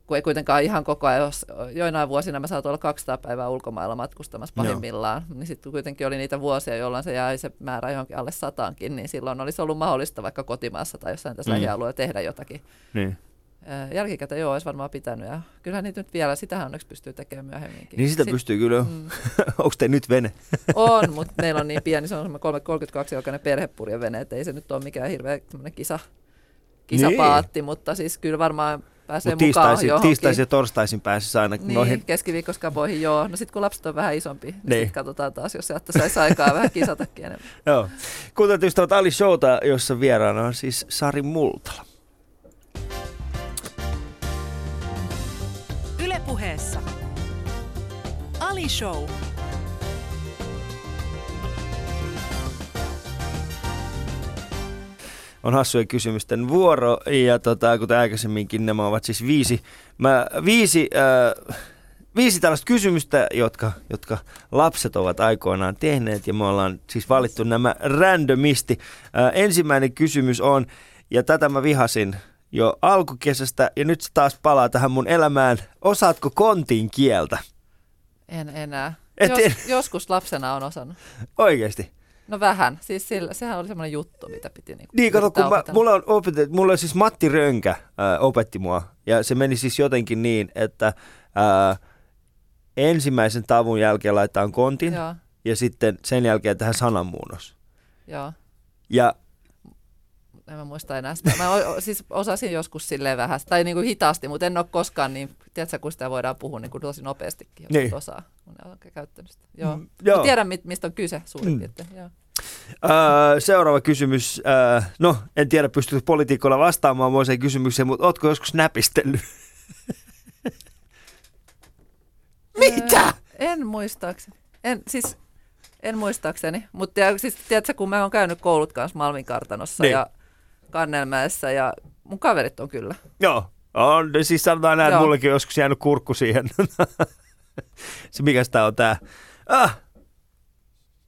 kun ei kuitenkaan ihan koko ajan, jos joinain vuosina mä saatoin olla 200 päivää ulkomailla matkustamassa Joo. pahimmillaan, niin sitten kuitenkin oli niitä vuosia, jolloin se jäi se määrä johonkin alle sataankin, niin silloin olisi ollut mahdollista vaikka kotimaassa tai jossain tässä mm. lähialueella tehdä jotakin. Niin. Ää, Jälkikäteen joo, olisi varmaan pitänyt ja kyllähän niitä nyt vielä, sitähän onneksi pystyy tekemään myöhemminkin. niin sitä Sit- pystyy kyllä. Mm. Onko te nyt vene? On, mutta meillä on niin pieni, se on semmoinen 32 jalkainen perhepurjevene, että ei se nyt ole mikään hirveä kisa, kisapaatti, niin. mutta siis kyllä varmaan pääsee Mut mukaan tiistaisin, johonkin. tiistaisin ja torstaisin pääsisi aina Niin, noihin. keskiviikkoskapoihin joo. No sitten kun lapset on vähän isompi, niin, Niin. niin. sitten katsotaan taas, jos sieltä saisi aikaa vähän kisatakin enemmän. Joo. Kuuntelut ystävät Ali Showta, jossa vieraana on siis Sari Multala. Ylepuheessa Ali Show. on hassujen kysymysten vuoro ja tota, kuten aikaisemminkin nämä ovat siis viisi, mä, viisi, äh, viisi tällaista kysymystä, jotka, jotka lapset ovat aikoinaan tehneet ja me ollaan siis valittu nämä randomisti. Äh, ensimmäinen kysymys on, ja tätä mä vihasin jo alkukesästä ja nyt se taas palaa tähän mun elämään. Osaatko kontin kieltä? En enää. Et Jos, en- Joskus lapsena on osannut. Oikeasti. No vähän. Siis sillä, sehän oli semmoinen juttu, mitä piti niinku Niin, kato, kun mä, mulla on opetettu, mulla on siis Matti Rönkä ää, opetti mua, ja se meni siis jotenkin niin, että ää, ensimmäisen tavun jälkeen laitetaan kontin, Joo, ja sitten sen jälkeen tähän sananmuunnos. joo. Ja En mä muista enää sitä. Mä o, siis osasin joskus silleen vähän, tai niin kuin hitaasti, mutta en ole koskaan niin, tiedätkö, kun sitä voidaan puhua niin kuin tosi nopeastikin, jos Niin. osaa, kun oikein käyttänyt sitä. Joo. Mm, Joo. joo. tiedän, mit, mistä on kyse suurin Mm. mm. piirtein. Joo. ää, seuraava kysymys, ää, no en tiedä pystyykö poliitikkoilla vastaamaan moiseen kysymykseen, mutta ootko joskus näpistellyt? Mitä? Öö, en muistaakseni. En, siis, en muistaakseni, mutta siis, tiedätkö, kun mä oon käynyt koulut kanssa Malmin kartanossa niin. ja Kannelmäessä ja mun kaverit on kyllä. Joo, on, siis sanotaan näin, että mullekin on joskus jäänyt kurkku siihen. se mikä tämä on tää? Ah,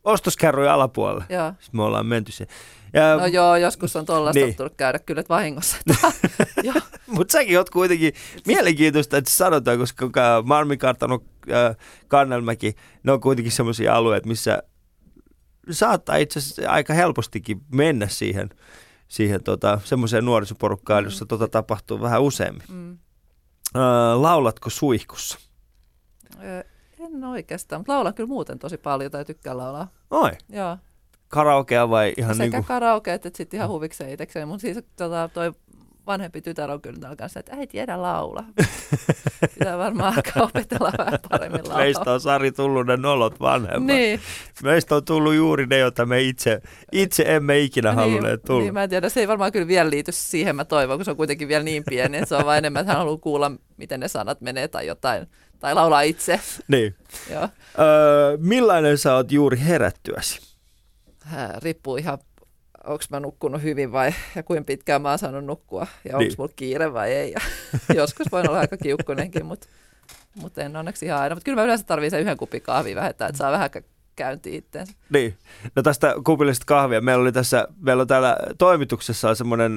ostoskärryjen alapuolelle. Joo. Sitten me ollaan menty siihen. Ja, No joo, joskus on tollaista Niin. tullut käydä kyllä että vahingossa. Mutta säkin oot kuitenkin mielenkiintoista, että sanotaan, koska ka- Malmin kartano, äh, Kannelmäki, ne on kuitenkin sellaisia alueita, missä saattaa itse asiassa aika helpostikin mennä siihen, siihen tota, semmoiseen nuorisoporukkaan, Mm. jossa tota tapahtuu vähän useammin. Mm. Äh, laulatko suihkussa? Ö, En oikeastaan, mutta laulan kyllä muuten tosi paljon tai tykkään laulaa. Oi, Joo. karaokea vai ihan Sekä niin kuin... karaoke että sitten ihan huvikseen itsekseen. Mutta siis tota, toi vanhempi tytär on kyllä tällä kanssa, että äiti edä laula. Pitää varmaan alkaa opetella vähän paremmin laulaa. Meistä on Sari tullut ne nolot vanhemmat. Niin, Meistä on tullut juuri ne, joita me itse, itse emme ikinä halunneet tulla. niin, mä en tiedä, se ei varmaan kyllä vielä liity siihen, mä toivon, kun se on kuitenkin vielä niin pieni, että se on vain enemmän, että hän haluaa kuulla, miten ne sanat menee tai jotain, tai laulaa itse. niin. Joo. Öö, millainen sä oot juuri herättyäsi? Ää, riippuu ihan, onko mä nukkunut hyvin vai ja kuinka pitkään mä oon saanut nukkua ja onko Niin. mulla kiire vai ei. Ja joskus voin olla aika kiukkunenkin, mutta mut en onneksi ihan aina. Mutta kyllä mä yleensä tarvitsen sen yhden kupin kahvia vähentää, että saa vähän käyntiin itteensä. Niin. No tästä kupillisesta kahvia. Meillä oli tässä, meillä on täällä toimituksessa semmoinen,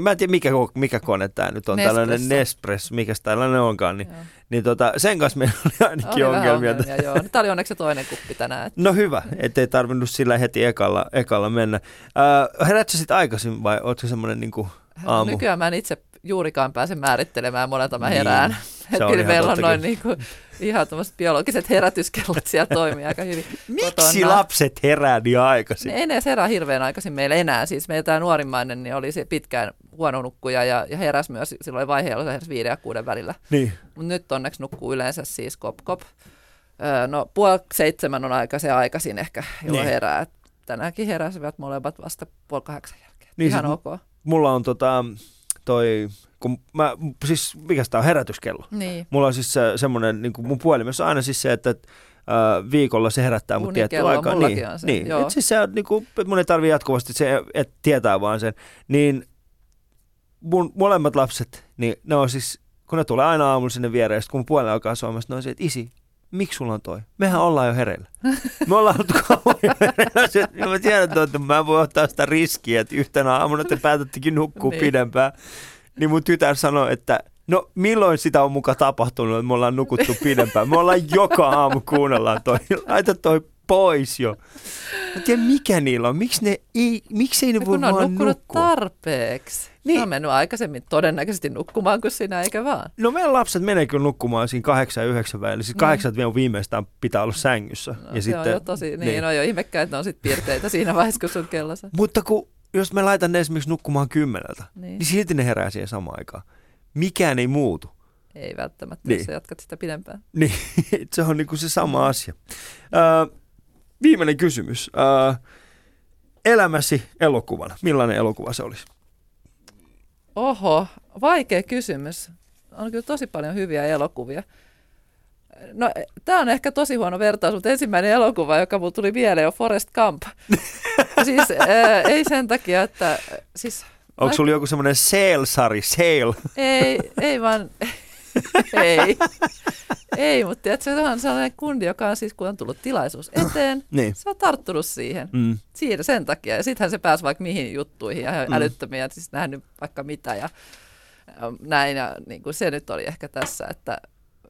mä en tiedä mikä, mikä kone tämä nyt on, Nespresso. tällainen Nespresso, mikä tällainen onkaan. Niin, Joo. niin tota, sen kanssa meillä oli ainakin Oli ongelmia. ongelmia, joo. Tämä oli onneksi se toinen kuppi tänään. että- No hyvä, ettei tarvinnut sillä heti ekalla, ekalla mennä. Äh, herät sä sitten aikaisin vai ootko semmoinen niinku aamu? Nykyään mä en itse juurikaan pääse määrittelemään monelta mä Niin, herään. se Että on kyllä meillä on noin kyllä. niinku, ihan tämmöiset biologiset herätyskellot siellä toimii aika hyvin. Miksi kotona. lapset herää niin aikaisin? Ne ei herää hirveän aikaisin meillä enää. Siis meillä tämä nuorimmainen niin oli se pitkään huono nukkuja ja, ja heräsi myös silloin vaiheella heräsi viiden ja kuuden välillä. Niin. Mutta nyt onneksi nukkuu yleensä siis kop kop. Öö, no puoli seitsemän on aika se aikaisin ehkä, jolloin Niin. niin. herää. Tänäänkin heräsivät molemmat vasta puoli kahdeksan jälkeen. Niin Ihan siis- ok. Mulla on tota, toi, kun mä, siis mikä tää on herätyskello? Niin. Mulla on siis se, semmoinen, niin mun puhelimessa on aina siis se, että äh, viikolla se herättää mut tiettyä aikaa. Niin, on se, niin. joo. Et siis se niin kuin, mun ei tarvii jatkuvasti se, että tietää vaan sen. Niin mun molemmat lapset, niin ne on siis, kun ne tulee aina aamulla sinne viereen, kun mun puhelin alkaa sit ne on se, että isi, miksi sulla on toi? Mehän ollaan jo hereillä. Me ollaan oltu kauan jo hereillä. Mä tiedän, että mä en voi ottaa sitä riskiä, että yhtenä aamuna te päätättekin nukkua Niin. pidempään. Niin mun tytär sanoi, että no milloin sitä on muka tapahtunut, että me ollaan nukuttu pidempään. Me ollaan joka aamu kuunnellaan toi. Laita toi pois jo. Mä tiedän mikä niillä on. Miksi ne ei, miksi ei ne Ja voi kun on vaan nukkunut nukkua? tarpeeksi. Niin. Niin. Ne on mennyt aikaisemmin todennäköisesti nukkumaan kuin sinä, eikä vaan. No meidän lapset menee kyllä nukkumaan siinä kahdeksan ja yhdeksän välillä. Siis Niin. kahdeksan vielä viimeistään pitää olla sängyssä. No, ja se sitten, on jo tosi, niin, niin. niin. no jo ihmekään, että ne on sit piirteitä siinä vaiheessa, kun sun kello soi. Mutta kun, jos me laitan ne esimerkiksi nukkumaan kymmeneltä, niin. Niin. silti ne herää siihen samaan aikaan. Mikään ei muutu. Ei välttämättä, Niin. niin. jos sä jatkat sitä pidempään. Niin, se on niinku se sama asia. Ö, viimeinen kysymys. Ö, elämäsi elokuvana. Millainen elokuva se olisi? Oho, vaikea kysymys. On kyllä tosi paljon hyviä elokuvia. No, tämä on ehkä tosi huono vertaus, mutta ensimmäinen elokuva, joka mulle tuli mieleen, on Forest Gump. siis ää, ei sen takia, että... Siis, Onko sulla joku semmoinen Sail-sari, Sail? Ei, ei vaan, ei. Ei, mutta tiedätkö, se on sellainen kundi, joka on siis, kun on tullut tilaisuus eteen, Niin. se on tarttunut siihen. Mm. Siinä sen takia. Ja sittenhän se pääsi vaikka mihin juttuihin ja Mm. älyttömiä, siis nähnyt vaikka mitä ja ja näin. Ja niin kuin se nyt oli ehkä tässä, että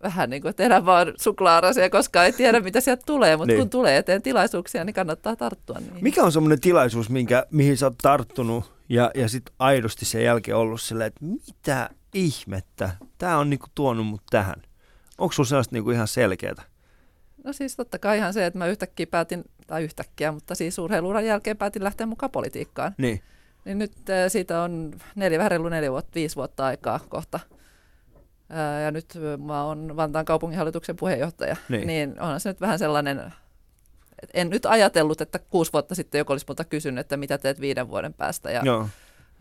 vähän niin kuin, että elä vaan suklaarasia, koska ei tiedä, mitä sieltä tulee, mutta Niin. kun tulee eteen tilaisuuksia, niin kannattaa tarttua niihin. Mikä on semmoinen tilaisuus, minkä, mihin sä oot tarttunut ja, ja sitten aidosti sen jälkeen ollut silleen, että mitä ihmettä, tämä on niinku tuonut mut tähän. Onko sulla sellaista niinku ihan selkeää? No siis totta kai ihan se, että mä yhtäkkiä päätin, tai yhtäkkiä, mutta siis urheiluuran jälkeen päätin lähteä mukaan politiikkaan. Niin. Niin nyt äh, siitä on neljä, vähän reilu neljä vuotta, viisi vuotta aikaa kohta. Ää, ja nyt äh, mä oon Vantaan kaupunginhallituksen puheenjohtaja. Niin. niin onhan se nyt vähän sellainen, en nyt ajatellut, että kuusi vuotta sitten joku olisi multa kysynyt, että mitä teet viiden vuoden päästä. Ja Joo.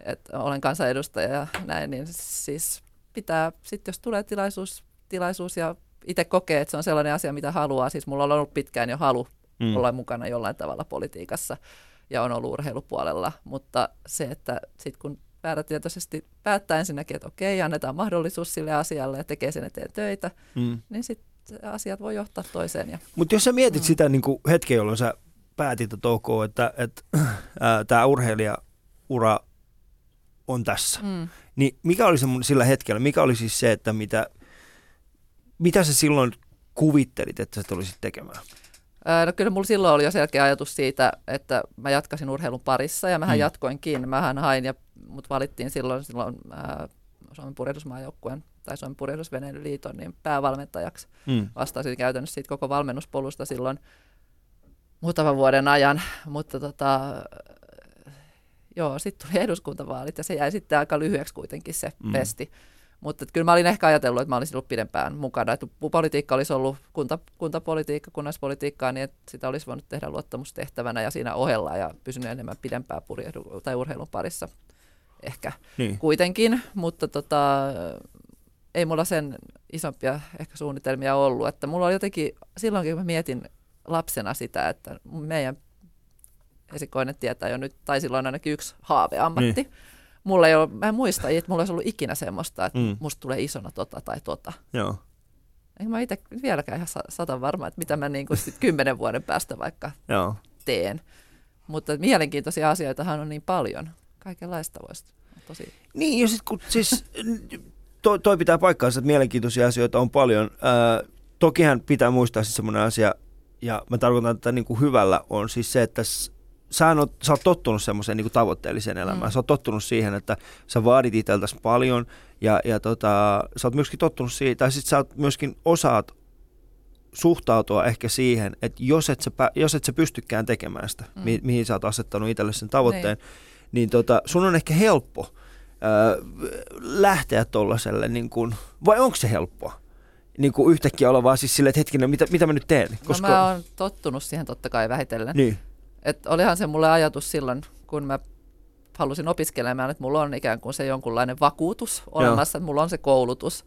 että olen kansanedustaja ja näin, niin siis pitää, sitten jos tulee tilaisuus, tilaisuus ja itse kokee, että se on sellainen asia, mitä haluaa, siis mulla on ollut pitkään jo halu Mm. mm. olla mukana jollain tavalla politiikassa ja on ollut urheilupuolella, mutta se, että sitten kun päätätietoisesti päättää ensinnäkin, että okei, annetaan mahdollisuus sille asialle ja tekee sen eteen töitä, Mm. niin sitten asiat voi johtaa toiseen. Ja, Mutta jos sä mietit Mm. sitä niin hetkeä, jolloin sä päätit, että ok, että, että tämä urheilijaura on tässä, mm. niin mikä oli se mun sillä hetkellä, mikä oli siis se, että mitä, mitä sä silloin kuvittelit, että sä tulisit tekemään? Ää, No kyllä mulla silloin oli jo selkeä ajatus siitä, että mä jatkasin urheilun parissa ja mähän Mm. mm. jatkoinkin. Mähän hain ja mut valittiin silloin, silloin ää, Suomen purjehdusmaajoukkueen tai Suomen purjehdusveneiden liiton niin päävalmentajaksi. Mm. Vastasin käytännössä siitä koko valmennuspolusta silloin muutaman vuoden ajan, mutta tota, joo, sitten tuli eduskuntavaalit ja se jäi sitten aika lyhyeksi kuitenkin se Mm. pesti. Mutta kyllä mä olin ehkä ajatellut, että mä olisin ollut pidempään mukana. Että politiikka olisi ollut kunta, kuntapolitiikka, kunnallispolitiikkaa, niin että sitä olisi voinut tehdä luottamustehtävänä ja siinä ohella ja pysynyt enemmän pidempään purjehdu, tai urheilun parissa ehkä Niin. kuitenkin, mutta tota, ei mulla sen isompia ehkä suunnitelmia ollut. Että mulla oli jotenkin, silloinkin kun mä mietin lapsena sitä, että meidän esikoinen tietää jo nyt, tai silloin ainakin yksi haaveammatti. Niin. Mulla ei ole, mä en muista, että mulla olisi ollut ikinä semmoista, että Mm. musta tulee isona tota tai tota. Joo. Enkä mä itse vieläkään ihan sa- sata varma, että mitä mä niin kuin sit kymmenen vuoden päästä vaikka Joo. teen. Mutta mielenkiintoisia asioitahan on niin paljon. Kaikenlaista voisi tosi Niin, ja sitten kun siis, toi, toi pitää paikkaansa, että mielenkiintoisia asioita on paljon. Ää, tokihan pitää muistaa siis semmoinen asia, ja mä tarkoitan että niin kuin hyvällä on siis se, että sä oot, sä oot tottunut semmoiseen niin tavoitteelliseen elämään. Mm. Sä oot tottunut siihen, että sä vaadit itseltäsi paljon, ja, ja tota, sä oot myöskin tottunut siihen, tai sitten sä oot myöskin osaat suhtautua ehkä siihen, että jos et sä, jos et sä pystykään tekemään sitä, mm. Mm. mi- mihin sä oot asettanut itselle sen tavoitteen, niin, niin tota, sun on ehkä helppo ää, lähteä tuollaiselle, niin kuin, vai onko se helppoa? Niin kuin yhtäkkiä olla vaan siis silleen, että hetkinen, mitä, mitä mä nyt teen? Koska... No mä oon tottunut siihen totta kai vähitellen. Niin, Et olihan se mulle ajatus silloin, kun mä halusin opiskelemaan, että mulla on ikään kuin se jonkunlainen vakuutus olemassa, että mulla on se koulutus,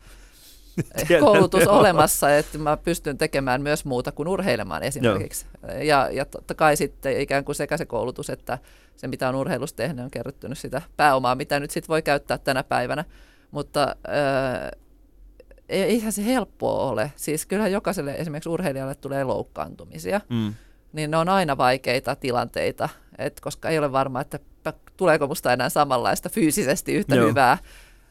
koulutus joo. olemassa, että mä pystyn tekemään myös muuta kuin urheilemaan esimerkiksi. Ja, ja totta kai sitten ikään kuin sekä se koulutus, että se mitä on urheilussa tehnyt on kerryttynyt sitä pääomaa, mitä nyt sitten voi käyttää tänä päivänä. Mutta äh, eihän se helppoa ole. Siis kyllähän jokaiselle esimerkiksi urheilijalle tulee loukkaantumisia mm, niin ne on aina vaikeita tilanteita, et koska ei ole varma, että tuleeko musta enää samanlaista fyysisesti yhtä Joo. Joo. hyvää.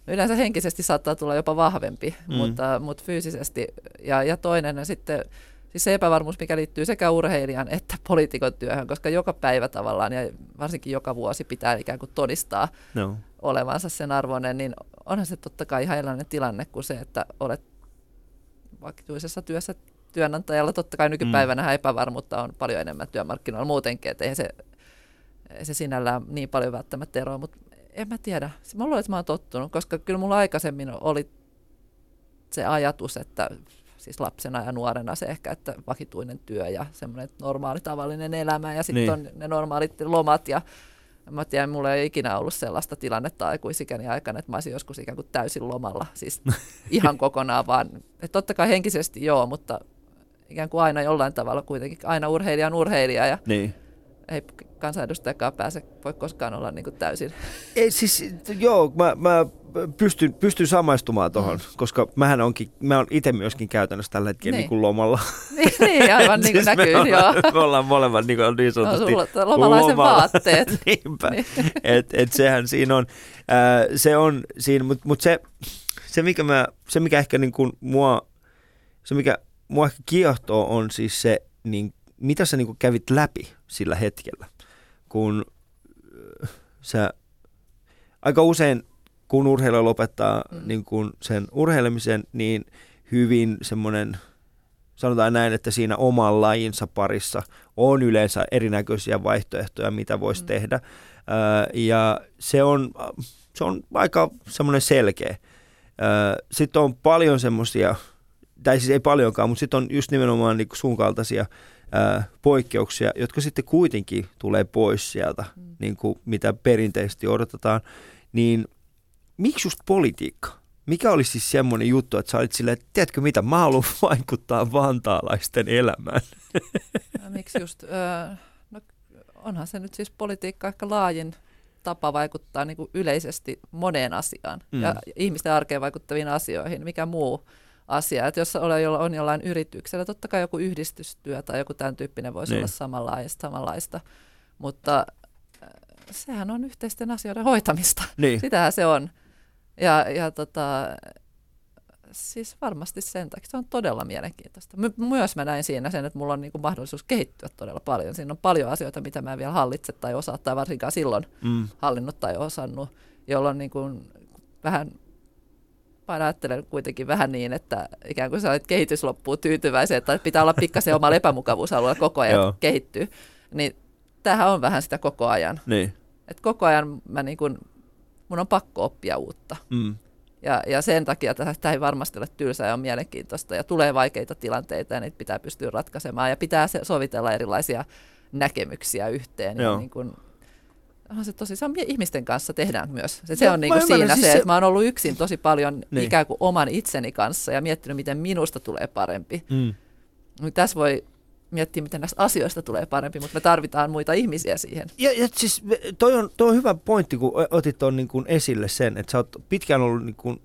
Yleensä henkisesti saattaa tulla jopa vahvempi, Mm. mutta, mutta fyysisesti. Ja, ja toinen on sitten siis se epävarmuus, mikä liittyy sekä urheilijan että poliitikon työhön, koska joka päivä tavallaan ja varsinkin joka vuosi pitää ikään kuin todistaa no. olevansa sen arvoinen, niin onhan se totta kai ihan erilainen tilanne kuin se, että olet vakituisessa työssä työnantajalla. Totta kai nykypäivänä mm. epävarmuutta on paljon enemmän työmarkkinoilla muutenkin, että se, ei se sinällään niin paljon välttämättä eroa, mutta en mä tiedä. Mä luulen, että mä oon tottunut, koska kyllä mulla aikaisemmin oli se ajatus, että siis lapsena ja nuorena se ehkä, että vakituinen työ ja semmoinen normaali tavallinen elämä ja sitten Niin. on ne normaalit lomat ja Mä tiedän, mulla ei ikinä ollut sellaista tilannetta aikuisikäni aikana, että mä olisin joskus ikään kuin täysin lomalla, siis ihan kokonaan vaan. Et totta kai henkisesti joo, mutta ikään kuin aina jollain tavalla kuitenkin, aina urheilija on urheilija ja Niin. Ei kansanedustajakaan pääse, voi koskaan olla niin kuin täysin. Ei, siis, joo, mä, mä pystyn, pystyn samaistumaan tuohon, mm. koska mähän onkin, mä oon itse myöskin käytännössä tällä hetkellä niin. Niin. kuin lomalla. niin, niin, aivan niin kuin Siis näkyy, me joo. ollaan, me ollaan molemmat niin, kuin niin No, sanotusti sulla on lomalaisen lomalla. vaatteet. Niinpä, Niin. et, et sehän siinä on, ää, se on siinä, mutta mut se, se, mikä mä, se mikä ehkä niin kuin mua se mikä mua ehkä kiehtoo on siis se, niin, mitä sä niin kävit läpi sillä hetkellä, kun äh, sä aika usein kun urheilija lopettaa mm. niin kuin sen urheilemisen, niin hyvin semmoinen, sanotaan näin, että siinä oman lajinsa parissa on yleensä erinäköisiä vaihtoehtoja, mitä voisi mm. tehdä. ja se on, se on aika semmoinen selkeä. sitten on paljon semmoisia, tai siis ei paljonkaan, mutta sitten on just nimenomaan niin sun kaltaisia poikkeuksia, jotka sitten kuitenkin tulee pois sieltä, mm. niin kuin mitä perinteisesti odotetaan. Niin miksi just politiikka? Mikä olisi siis semmoinen juttu, että sä olit silleen, että tiedätkö mitä, mä haluan vaikuttaa vantaalaisten elämään. Ja miksi just, öö, no onhan se nyt siis politiikka ehkä laajin tapa vaikuttaa niin kuin yleisesti moneen asiaan mm. ja ihmisten arkeen vaikuttaviin asioihin, mikä muu asia. Että jos on, jollain yrityksellä, totta kai joku yhdistystyö tai joku tämän tyyppinen voisi niin. olla samanlaista, samanlaista. mutta sehän on yhteisten asioiden hoitamista. Niin. Sitähän se on. Ja, ja tota, siis varmasti sen takia se on todella mielenkiintoista. My- myös mä näin siinä sen, että mulla on niinku mahdollisuus kehittyä todella paljon. Siinä on paljon asioita, mitä mä en vielä hallitse tai osaa, tai varsinkaan silloin mm. hallinnut tai osannut, jolloin niinku vähän mä ajattelen kuitenkin vähän niin, että ikään kuin sä kehitys loppuu tyytyväisen, että pitää olla pikkasen oma epämukavuusalueella koko ajan kehittyy. Niin tämähän on vähän sitä koko ajan. Niin. Et koko ajan mä niin kun, mun on pakko oppia uutta. Mm. Ja, ja sen takia tämä ei varmasti ole tylsää ja on mielenkiintoista ja tulee vaikeita tilanteita ja niitä pitää pystyä ratkaisemaan ja pitää sovitella erilaisia näkemyksiä yhteen. Joo. Ja niin kun, on se tosi, se on ihmisten kanssa tehdään myös. Se, se no, on niin kuin siinä siis se, että mä oon ollut yksin tosi paljon niin. ikään kuin oman itseni kanssa ja miettinyt, miten minusta tulee parempi. Mm. Tässä voi miettiä, miten näistä asioista tulee parempi, mutta me tarvitaan muita ihmisiä siihen. Ja, ja siis toi on, toi on hyvä pointti, kun otit tuon niin kuin esille sen, että sä oot pitkään ollut, niin kuin,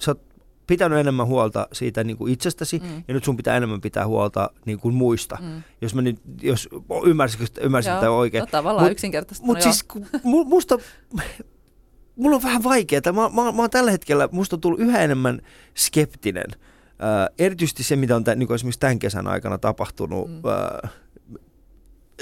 sä oot pitänyt enemmän huolta siitä niin kuin itsestäsi, mm. ja nyt sun pitää enemmän pitää huolta niin kuin muista. Mm. Jos mä nyt, jos ymmärsitkö, ymmärsin tämä oikein. No, tavallaan mut, yksinkertaisesti. Mutta no siis kun, musta, mulla on vähän vaikeaa. Mä, mä, mä oon tällä hetkellä, musta on tullut yhä enemmän skeptinen – Äh, erityisesti se, mitä on tämän, niin kuin esimerkiksi tämän kesän aikana tapahtunut, mm. äh,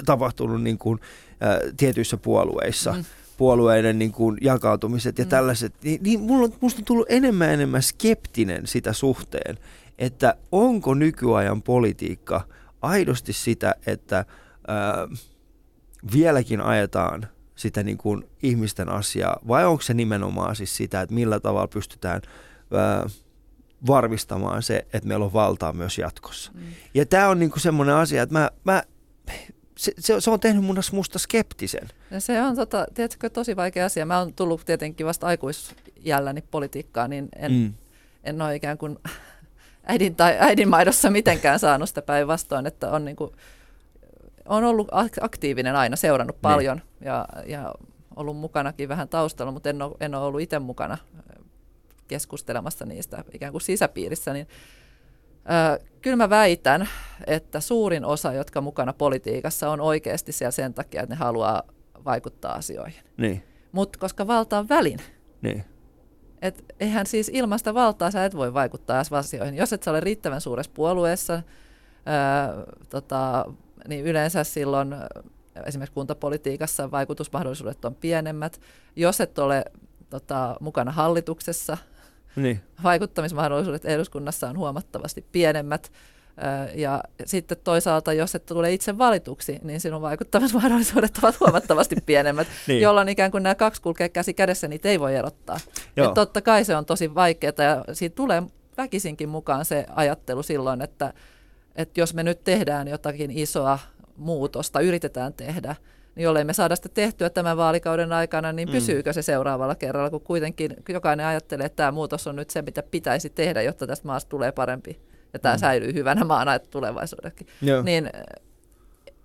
tapahtunut niin kuin, äh, tietyissä puolueissa, mm. Puolueiden niin kuin, jakautumiset ja mm. tällaiset, niin, niin mulla on, musta on tullut enemmän ja enemmän skeptinen sitä suhteen, että onko nykyajan politiikka aidosti sitä, että äh, vieläkin ajetaan sitä niin kuin ihmisten asiaa, vai onko se nimenomaan siis sitä, että millä tavalla pystytään äh, varmistamaan se, että meillä on valtaa myös jatkossa. Mm. Ja tämä on niinku semmoinen asia, että mä, mä se, se, se on tehnyt mun musta skeptisen. Ja se on tota, tiedätkö, tosi vaikea asia. Mä oon tullut tietenkin vasta aikuisjälläni politiikkaan, niin en, mm. en ole ikään kuin äidin, tai äidin maidossa mitenkään saanut sitä päinvastoin, että on, niin kuin, on ollut aktiivinen aina, seurannut niin. paljon niin. ja, ja ollut mukanakin vähän taustalla, mutta en ole, en ole ollut itse mukana keskustelemassa niistä ikään kuin sisäpiirissä, niin ö, kyllä mä väitän, että suurin osa, jotka mukana politiikassa, on oikeasti siellä sen takia, että ne haluaa vaikuttaa asioihin. Niin. Mutta koska valta on välin. Niin. Et eihän siis ilmaista valtaa sä et voi vaikuttaa asioihin. Jos et sä ole riittävän suuressa puolueessa, ää, tota, niin yleensä silloin esimerkiksi kuntapolitiikassa vaikutusmahdollisuudet on pienemmät. Jos et ole tota, mukana hallituksessa, niin. Vaikuttamismahdollisuudet eduskunnassa on huomattavasti pienemmät. Ja sitten toisaalta, jos et tule itse valituksi, niin sinun vaikuttamismahdollisuudet ovat huomattavasti pienemmät, niin. jolloin ikään kuin nämä kaksi kulkee käsi kädessä, niitä ei voi erottaa. Ja totta kai se on tosi vaikeaa ja siitä tulee väkisinkin mukaan se ajattelu silloin, että, että jos me nyt tehdään jotakin isoa muutosta, yritetään tehdä, niin jollei me saada sitä tehtyä tämän vaalikauden aikana, niin mm. pysyykö se seuraavalla kerralla, kun kuitenkin jokainen ajattelee, että tämä muutos on nyt se, mitä pitäisi tehdä, jotta tästä maasta tulee parempi ja tämä mm. säilyy hyvänä maana tulevaisuudellakin. Joo. Niin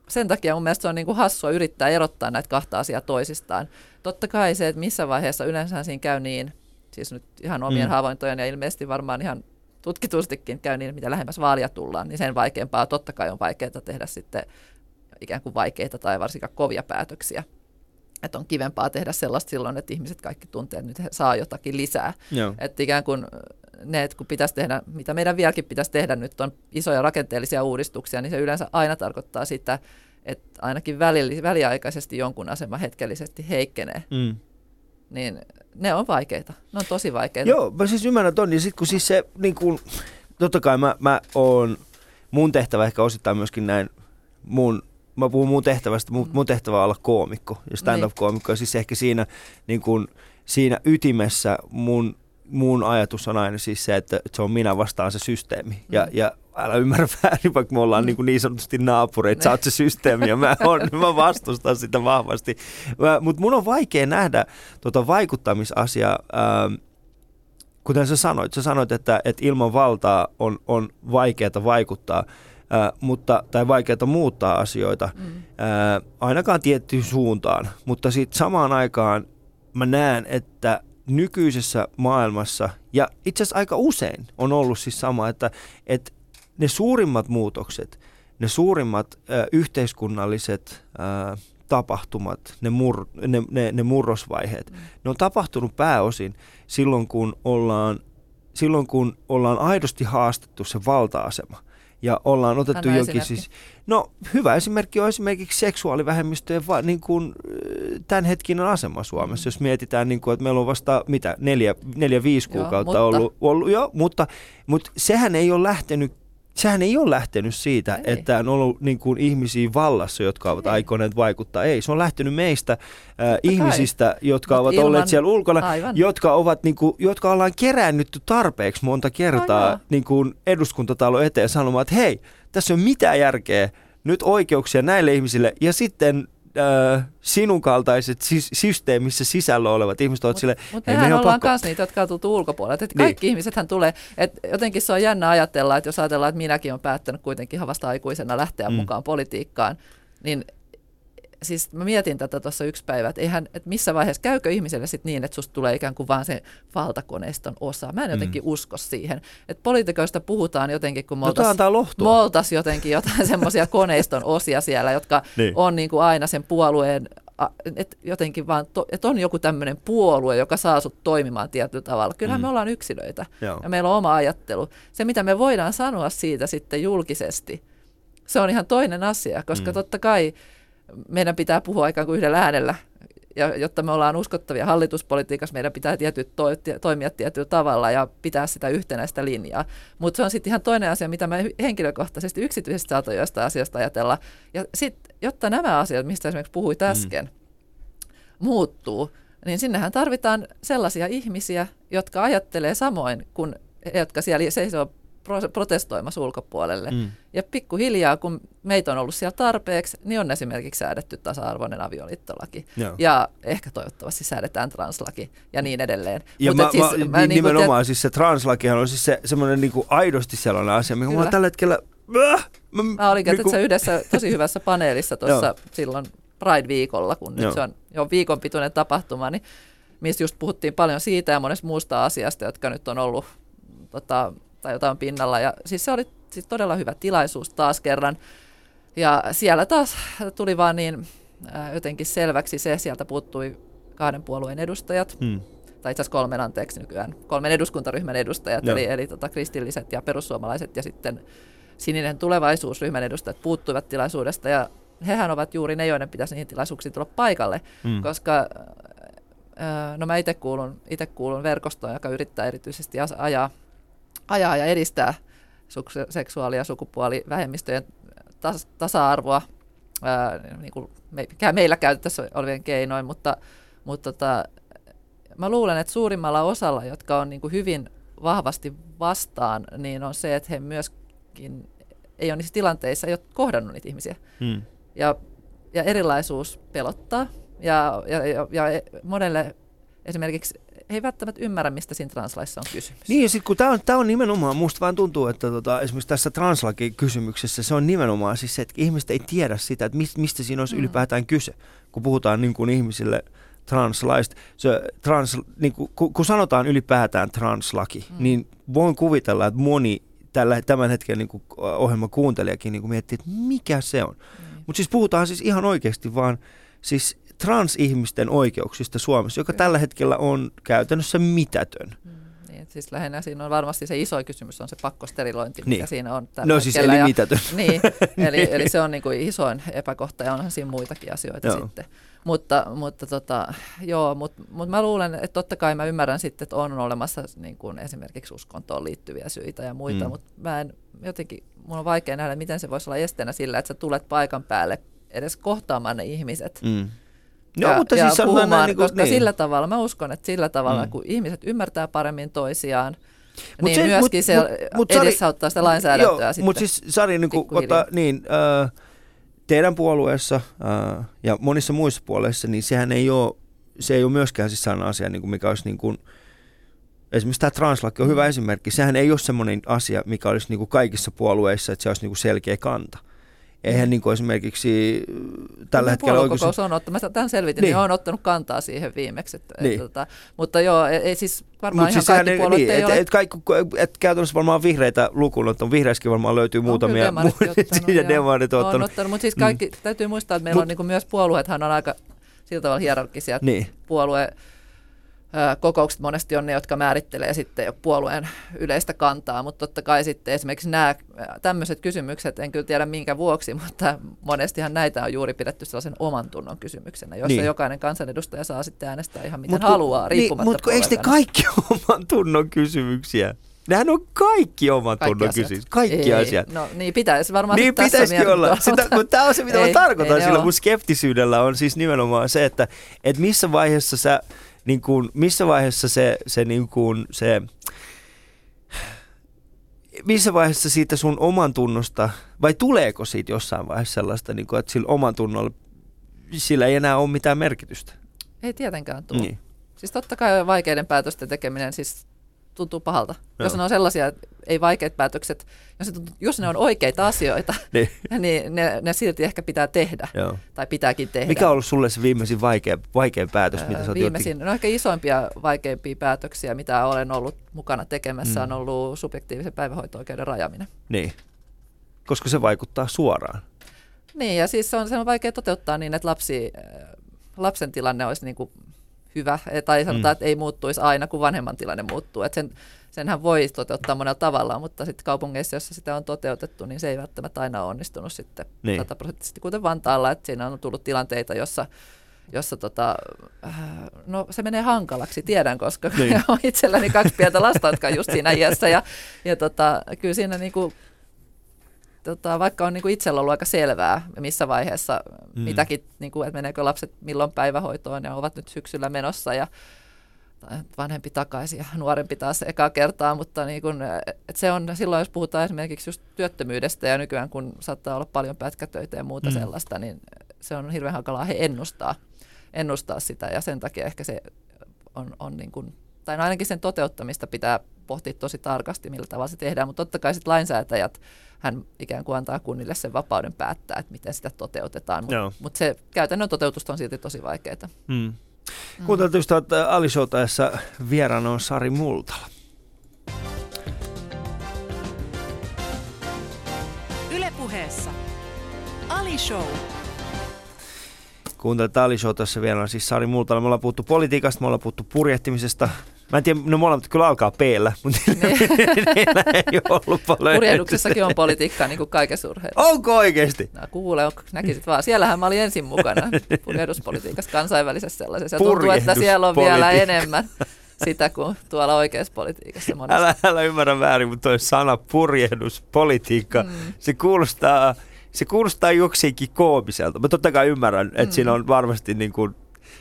sen takia mun mielestä se on niin kuin hassua yrittää erottaa näitä kahta asiaa toisistaan. Totta kai se, että missä vaiheessa yleensä siinä käy niin, siis nyt ihan omien mm. havaintojen ja ilmeisesti varmaan ihan tutkitustikin käy niin, mitä lähemmäs vaalia tullaan, niin sen vaikeampaa totta kai on vaikeaa tehdä sitten ikään kuin vaikeita tai varsinkaan kovia päätöksiä. Että on kivempaa tehdä sellaista silloin, että ihmiset kaikki tuntee, että nyt he saa jotakin lisää. Että ikään kuin ne, että kun pitäisi tehdä, mitä meidän vieläkin pitäisi tehdä nyt on isoja rakenteellisia uudistuksia, niin se yleensä aina tarkoittaa sitä, että ainakin väliaikaisesti jonkun asema hetkellisesti heikkenee. Mm. Niin ne on vaikeita. Ne on tosi vaikeita. Joo, mä siis ymmärrän ton. Ja sitten kun siis se, niin kun, totta kai mä, mä oon, mun tehtävä ehkä osittain myöskin näin mun mä puhun mun tehtävästä, mun, mun tehtävä on olla koomikko ja stand-up-koomikko. Ja siis ehkä siinä, niin kun, siinä ytimessä mun, mun ajatus on aina siis se, että, se on minä vastaan se systeemi. Ja, mm. ja älä ymmärrä väärin, vaikka me ollaan mm. niin, kuin niin sanotusti naapureita, sä oot se systeemi ja mä, on, mä vastustan sitä vahvasti. Mutta mun on vaikea nähdä tuota vaikuttamisasiaa, ähm, kuten sä sanoit, sä sanoit, että, että ilman valtaa on, on vaikeaa vaikuttaa, äh, mutta, tai vaikeaa muuttaa asioita, mm. äh, ainakaan tiettyyn suuntaan, mutta sitten samaan aikaan mä näen, että nykyisessä maailmassa, ja itse asiassa aika usein on ollut siis sama, että, että ne suurimmat muutokset, ne suurimmat äh, yhteiskunnalliset äh, tapahtumat, ne, mur, ne, ne, ne murrosvaiheet, mm. ne on tapahtunut pääosin silloin, kun ollaan, silloin, kun ollaan aidosti haastettu se valta-asema ja ollaan otettu jokin siis... No hyvä esimerkki on esimerkiksi seksuaalivähemmistöjen va, niin kuin, tämänhetkinen asema Suomessa, mm. jos mietitään, niin kuin, että meillä on vasta mitä, neljä, neljä viisi kuukautta joo, mutta... ollut, ollut jo, mutta, mutta sehän ei ole lähtenyt sehän ei ole lähtenyt siitä, ei. että on ollut niin kuin, ihmisiä vallassa, jotka ovat ei. aikoneet vaikuttaa. Ei, se on lähtenyt meistä äh, ihmisistä, kai. jotka Mut ovat ilman... olleet siellä ulkona, jotka, ovat, niin kuin, jotka ollaan kerännytty tarpeeksi monta kertaa niin kuin eduskuntatalo eteen sanomaan, että hei, tässä on mitään järkeä, nyt oikeuksia näille ihmisille, ja sitten äh, sinun kaltaiset siis, systeemissä sisällä olevat ihmiset ovat sille... Mutta mehän me ollaan myös niitä, jotka on tultu ulkopuolelta. Että niin. Kaikki ihmisethän tulee, että jotenkin se on jännä ajatella, että jos ajatellaan, että minäkin olen päättänyt kuitenkin vasta aikuisena lähteä mm. mukaan politiikkaan, niin siis mä mietin tätä tuossa yksi päivä, että, eihän, että missä vaiheessa käykö ihmiselle sitten niin, että susta tulee ikään kuin vaan se valtakoneiston osa. Mä en jotenkin mm. usko siihen. Että poliitikoista puhutaan jotenkin, kun me no, jotenkin jotain semmoisia koneiston osia siellä, jotka niin. on niin kuin aina sen puolueen että jotenkin vaan, to, että on joku tämmöinen puolue, joka saa sut toimimaan tietyllä tavalla. Kyllähän mm. me ollaan yksilöitä Joo. ja meillä on oma ajattelu. Se, mitä me voidaan sanoa siitä sitten julkisesti, se on ihan toinen asia, koska mm. totta kai meidän pitää puhua ikään kuin yhdellä äänellä, ja jotta me ollaan uskottavia hallituspolitiikassa, meidän pitää tietyt to, toimia tietyllä tavalla ja pitää sitä yhtenäistä linjaa. Mutta se on sitten ihan toinen asia, mitä me henkilökohtaisesti yksityisesti jostain asiasta ajatella. Ja sitten, jotta nämä asiat, mistä esimerkiksi puhuit mm. äsken, mm. muuttuu, niin sinnehän tarvitaan sellaisia ihmisiä, jotka ajattelee samoin kuin jotka siellä seisoo protestoimassa ulkopuolelle. Mm. Ja pikkuhiljaa, kun meitä on ollut siellä tarpeeksi, niin on esimerkiksi säädetty tasa-arvoinen avioliittolaki. Joo. Ja ehkä toivottavasti säädetään translaki ja niin edelleen. Ja Mut mä, siis, mä, mä, niin nimenomaan te... siis se translakihan on siis se, semmoinen niin kuin aidosti sellainen asia, mikä mä tällä hetkellä... Äh, mä, mä olin niin kuin... yhdessä tosi hyvässä paneelissa tuossa silloin Pride-viikolla, kun nyt se on jo viikon pituinen tapahtuma, niin missä just puhuttiin paljon siitä ja monesta muusta asiasta, jotka nyt on ollut tota, tai jotain pinnalla. Ja siis se oli siis todella hyvä tilaisuus taas kerran. Ja siellä taas tuli vaan niin ää, jotenkin selväksi se, sieltä puuttui kahden puolueen edustajat, hmm. tai itse asiassa kolmen anteeksi nykyään, kolmen eduskuntaryhmän edustajat, Joo. eli, eli tota, kristilliset ja perussuomalaiset ja sitten sininen tulevaisuusryhmän edustajat puuttuivat tilaisuudesta ja hehän ovat juuri ne, joiden pitäisi niihin tilaisuuksiin tulla paikalle, hmm. koska no mä itse kuulun, ite kuulun verkostoon, joka yrittää erityisesti ajaa ajaa ja edistää seksuaali- ja sukupuolivähemmistöjen tas- tasa-arvoa, ää, niin kuin me, meillä käytössä olevien keinoin, mutta, mutta tota, mä luulen, että suurimmalla osalla, jotka on niin kuin hyvin vahvasti vastaan, niin on se, että he myöskin ei ole niissä tilanteissa, ei ole kohdannut niitä ihmisiä. Hmm. Ja, ja erilaisuus pelottaa. Ja, ja, ja, ja monelle esimerkiksi he ei välttämättä ymmärrä, mistä siinä translaissa on kysymys. Niin, ja sitten kun tämä on, tää on nimenomaan, musta vaan tuntuu, että tota, esimerkiksi tässä translaki-kysymyksessä se on nimenomaan siis se, että ihmiset ei tiedä sitä, että mistä siinä olisi mm. ylipäätään kyse, kun puhutaan niin kuin ihmisille translaista. Se, trans, niin kuin, kun, kun sanotaan ylipäätään translaki, mm. niin voin kuvitella, että moni tällä, tämän hetken niin ohjelman kuuntelijakin niin miettii, että mikä se on. Mm. Mutta siis puhutaan siis ihan oikeasti vaan siis transihmisten oikeuksista Suomessa, joka Kyllä. tällä hetkellä on käytännössä mitätön. Mm, niin. Niin, siis lähinnä siinä on varmasti se iso kysymys on se pakkosterilointi, Niin. mikä siinä on tällä No siis eli ja- mitätön. Niin, eli, eli se on niin kuin isoin epäkohta ja onhan siinä muitakin asioita Joo. sitten. Mutta, mutta tota, joo, mutta, mutta mä luulen, että totta kai mä ymmärrän sitten, että on olemassa niin kuin esimerkiksi uskontoon liittyviä syitä ja muita, mm. mutta mä en jotenkin, mun on vaikea nähdä, miten se voisi olla esteenä sillä, että sä tulet paikan päälle edes kohtaamaan ne ihmiset. Mm. No, ja, mutta ja siis on puhumaan, näin, niin kuin, koska niin. sillä tavalla, mä uskon, että sillä tavalla, Mm. mm. kun ihmiset ymmärtää paremmin toisiaan, Mut niin se- myöskin mut- se mut- edesauttaa sitä lainsäädäntöä Joo, sitten. mutta siis Sari, niin kuin, ota, niin, äh, teidän puolueessa äh, ja monissa muissa puolueissa, niin sehän ei ole, se ei ole myöskään siis sellainen asia, niin kuin mikä olisi niin kuin, esimerkiksi tämä translaki on hyvä Mm. esimerkki. Sehän ei ole semmoinen asia, mikä olisi niin kuin kaikissa puolueissa, että se olisi niin kuin selkeä kanta. Eihän niin kuin esimerkiksi äh, tällä hetkellä oikeus... on mä tämän selvitin, Niin. niin. on ottanut kantaa siihen viimeksi. Että, Niin. niin. et, tota, mutta joo, ei, ei siis varmaan Mut ihan siis kaikki puolueet niin, ei et, ole. et, kaikki, et käytännössä varmaan vihreitä lukuun ottanut, vihreissäkin varmaan löytyy On muutamia, kyllä ottanut, demarit on on ottanut. ottanut, mutta siis kaikki, mm. täytyy muistaa, että meillä Mut- on niin kuin myös puolueethan on aika sillä tavalla hierarkkisia, että Niin, puolue kokoukset monesti on ne, jotka määrittelee sitten jo puolueen yleistä kantaa, mutta totta kai sitten esimerkiksi nämä tämmöiset kysymykset, en kyllä tiedä minkä vuoksi, mutta monestihan näitä on juuri pidetty sellaisen oman tunnon kysymyksenä, jossa Niin. niin. jokainen kansanedustaja saa sitten äänestää ihan miten Mut kun- haluaa, riippumatta Niin, mutta eikö ne kaikki oman tunnon kysymyksiä? Nehän on kaikki oman Kaikki tunnon kysymyksiä. Kaikki ei, asiat. No niin pitäisi varmaan Niin pitäisikin mielessä olla. Sitä, mutta- tämä on se, mitä mä Ei, tarkoitan ei ole. mun skeptisyydellä on siis nimenomaan se, että, että missä vaiheessa sä, niin kuin, missä vaiheessa se, se, niin kuin, se missä vaiheessa siitä sun oman tunnosta, vai tuleeko siitä jossain vaiheessa sellaista, niin kuin, että sillä oman tunnolla, sillä ei enää ole mitään merkitystä. Ei tietenkään tule. Niin. Siis totta kai vaikeiden päätösten tekeminen siis tuntuu pahalta. Joo. Jos ne on sellaisia, ei vaikeat päätökset, jos ne, tuntuu, jos ne on oikeita asioita, Niin. niin ne, ne silti ehkä pitää tehdä. Joo. Tai pitääkin tehdä. Mikä on ollut sulle se viimeisin vaikea, vaikein päätös, mitä sä Viimeisin, no ehkä isoimpia, vaikeimpia päätöksiä, mitä olen ollut mukana tekemässä, Mm. on ollut subjektiivisen päivähoito-oikeuden rajaminen. Niin. Koska se vaikuttaa suoraan. Niin, ja siis se on, se on vaikea toteuttaa niin, että lapsi, äh, lapsen tilanne olisi niin kuin hyvä, eh, tai sanotaan, Mm. mm. että ei muuttuisi aina, kun vanhemman tilanne muuttuu. Että sen, senhän voi toteuttaa monella tavalla, mutta sitten kaupungeissa, joissa sitä on toteutettu, niin se ei välttämättä aina ole onnistunut sitten Niin. sataprosenttisesti, kuten Vantaalla, että siinä on tullut tilanteita, jossa jossa tota, äh, no se menee hankalaksi, tiedän, koska niin. on itselläni kaksi pientä lasta, jotka on just siinä iässä, ja, ja tota, kyllä siinä niinku, tota, vaikka on niinku itsellä ollut aika selvää, missä vaiheessa Mm. mitäkin, niinku, että meneekö lapset milloin päivähoitoon ja ovat nyt syksyllä menossa ja vanhempi takaisin ja nuorempi taas ekaa kertaa, mutta niin kun, et se on silloin, jos puhutaan esimerkiksi just työttömyydestä ja nykyään kun saattaa olla paljon pätkätöitä ja muuta Mm. sellaista, niin se on hirveän hankalaa he ennustaa, ennustaa sitä ja sen takia ehkä se on, on niin kuin, tai no ainakin sen toteuttamista pitää pohtia tosi tarkasti, millä tavalla se tehdään, mutta totta kai sitten lainsäätäjät hän ikään kuin antaa kunnille sen vapauden päättää, että miten sitä toteutetaan, mutta mut se käytännön toteutus on silti tosi vaikeaa. Mm. Kuuntelut ystävät, Ali Showtaessa vieraana on Sari Multala. Ylepuheessa Ali Show. Kuuntelut Ali Showtaessa vieraana siis Sari Multala. Me ollaan puhuttu politiikasta, me ollaan puhuttu purjehtimisesta. Mä en tiedä, no molemmat kyllä alkaa p mutta niillä ei ole ollut paljon Purjehduksessakin on politiikkaa niin kuin kaikessa urheilussa. Onko oikeasti? No, kuule, on- näkisit vaan. Siellähän mä olin ensin mukana purjehduspolitiikassa, kansainvälisessä sellaisessa. Ja tuntuu, että siellä on vielä enemmän sitä kuin tuolla oikeassa politiikassa monesti. Älä, älä ymmärrä väärin, mutta toi sana purjehduspolitiikka, mm. se kuulostaa, se kuulostaa jokseenkin koomiselta. Mä totta kai ymmärrän, että mm. siinä on varmasti niin kuin,